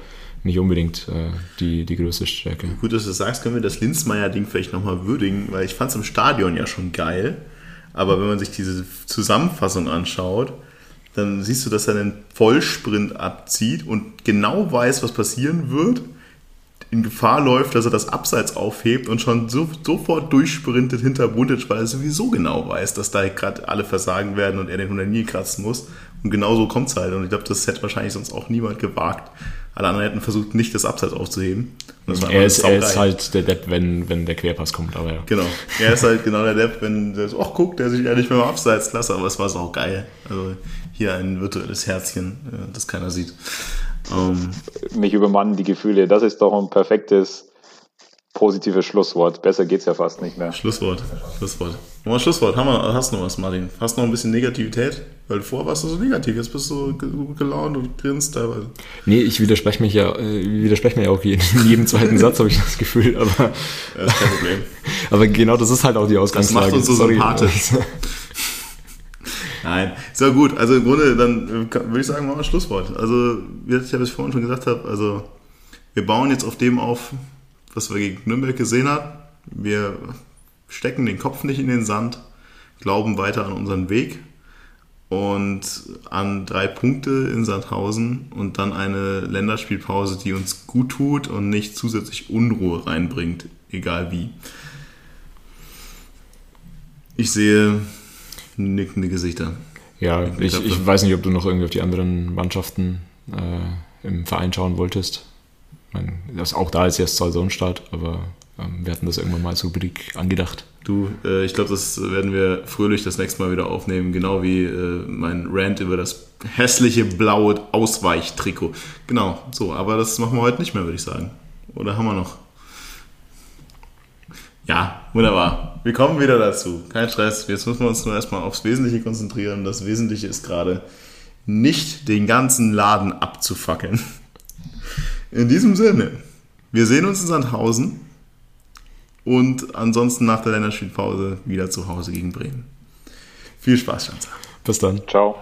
nicht unbedingt äh, die, die größte Stärke. Gut, dass du sagst, können wir das Linzmeier-Ding vielleicht nochmal würdigen, weil ich fand es im Stadion ja schon geil. Aber wenn man sich diese Zusammenfassung anschaut, dann siehst du, dass er einen Vollsprint abzieht und genau weiß, was passieren wird, in Gefahr läuft, dass er das Abseits aufhebt und schon so, sofort durchsprintet hinter Buntic, weil er sowieso genau weiß, dass da gerade alle versagen werden und er den 100 nie kratzen muss. Und genau so kommt es halt. Und ich glaube, das hätte wahrscheinlich sonst auch niemand gewagt. Alle anderen hätten versucht, nicht das Abseits aufzuheben. er, ist, er ist, halt der Depp, wenn, wenn der Querpass kommt, aber ja. Genau. Er ist halt genau der Depp, wenn der so, ach guck, der sich ehrlich mit dem Abseits lasse, aber es war auch geil. Also hier ein virtuelles Herzchen, äh, das keiner sieht. Um, ähm, Mich übermannen die Gefühle. Das ist doch ein perfektes positives Schlusswort. Besser geht's ja fast nicht mehr. Schlusswort. Schlusswort. Nochmal Schlusswort. Haben wir, hast du noch was, Martin? Hast du noch ein bisschen Negativität? Weil vorher warst du so negativ, jetzt bist du gut gelaunt und grinst teilweise. Nee, ich widerspreche mich ja, äh, widerspreche mir ja auch in jedem zweiten Satz, habe ich das Gefühl, aber. Ja, ist kein Problem. aber genau das ist halt auch die Ausgangslage. Das macht uns so sympathisch. Nein, so gut. Also im Grunde, dann äh, würde ich sagen, machen wir Schlusswort. Also, wie ich ja bis vorhin schon gesagt habe, also wir bauen jetzt auf dem auf, was wir gegen Nürnberg gesehen haben. Wir stecken den Kopf nicht in den Sand, glauben weiter an unseren Weg und an drei Punkte in Sandhausen und dann eine Länderspielpause, die uns gut tut und nicht zusätzlich Unruhe reinbringt, egal wie. Ich sehe nickende Gesichter. Ja, ich, ich weiß nicht, ob du noch irgendwie auf die anderen Mannschaften äh, im Verein schauen wolltest. Meine, das, auch da ist jetzt Saisonstart, aber ähm, wir hatten das irgendwann mal als Rubrik angedacht. Du, äh, ich glaube, das werden wir fröhlich das nächste Mal wieder aufnehmen, genau wie äh, mein Rant über das hässliche blaue Ausweichtrikot. Genau, so, aber das machen wir heute nicht mehr, würde ich sagen. Oder haben wir noch? Ja, wunderbar. Wir kommen wieder dazu. Kein Stress. Jetzt müssen wir uns nur erstmal aufs Wesentliche konzentrieren. Das Wesentliche ist gerade nicht den ganzen Laden abzufackeln. In diesem Sinne, wir sehen uns in Sandhausen und ansonsten nach der Länderspielpause wieder zu Hause gegen Bremen. Viel Spaß, Schanzer. Bis dann. Ciao.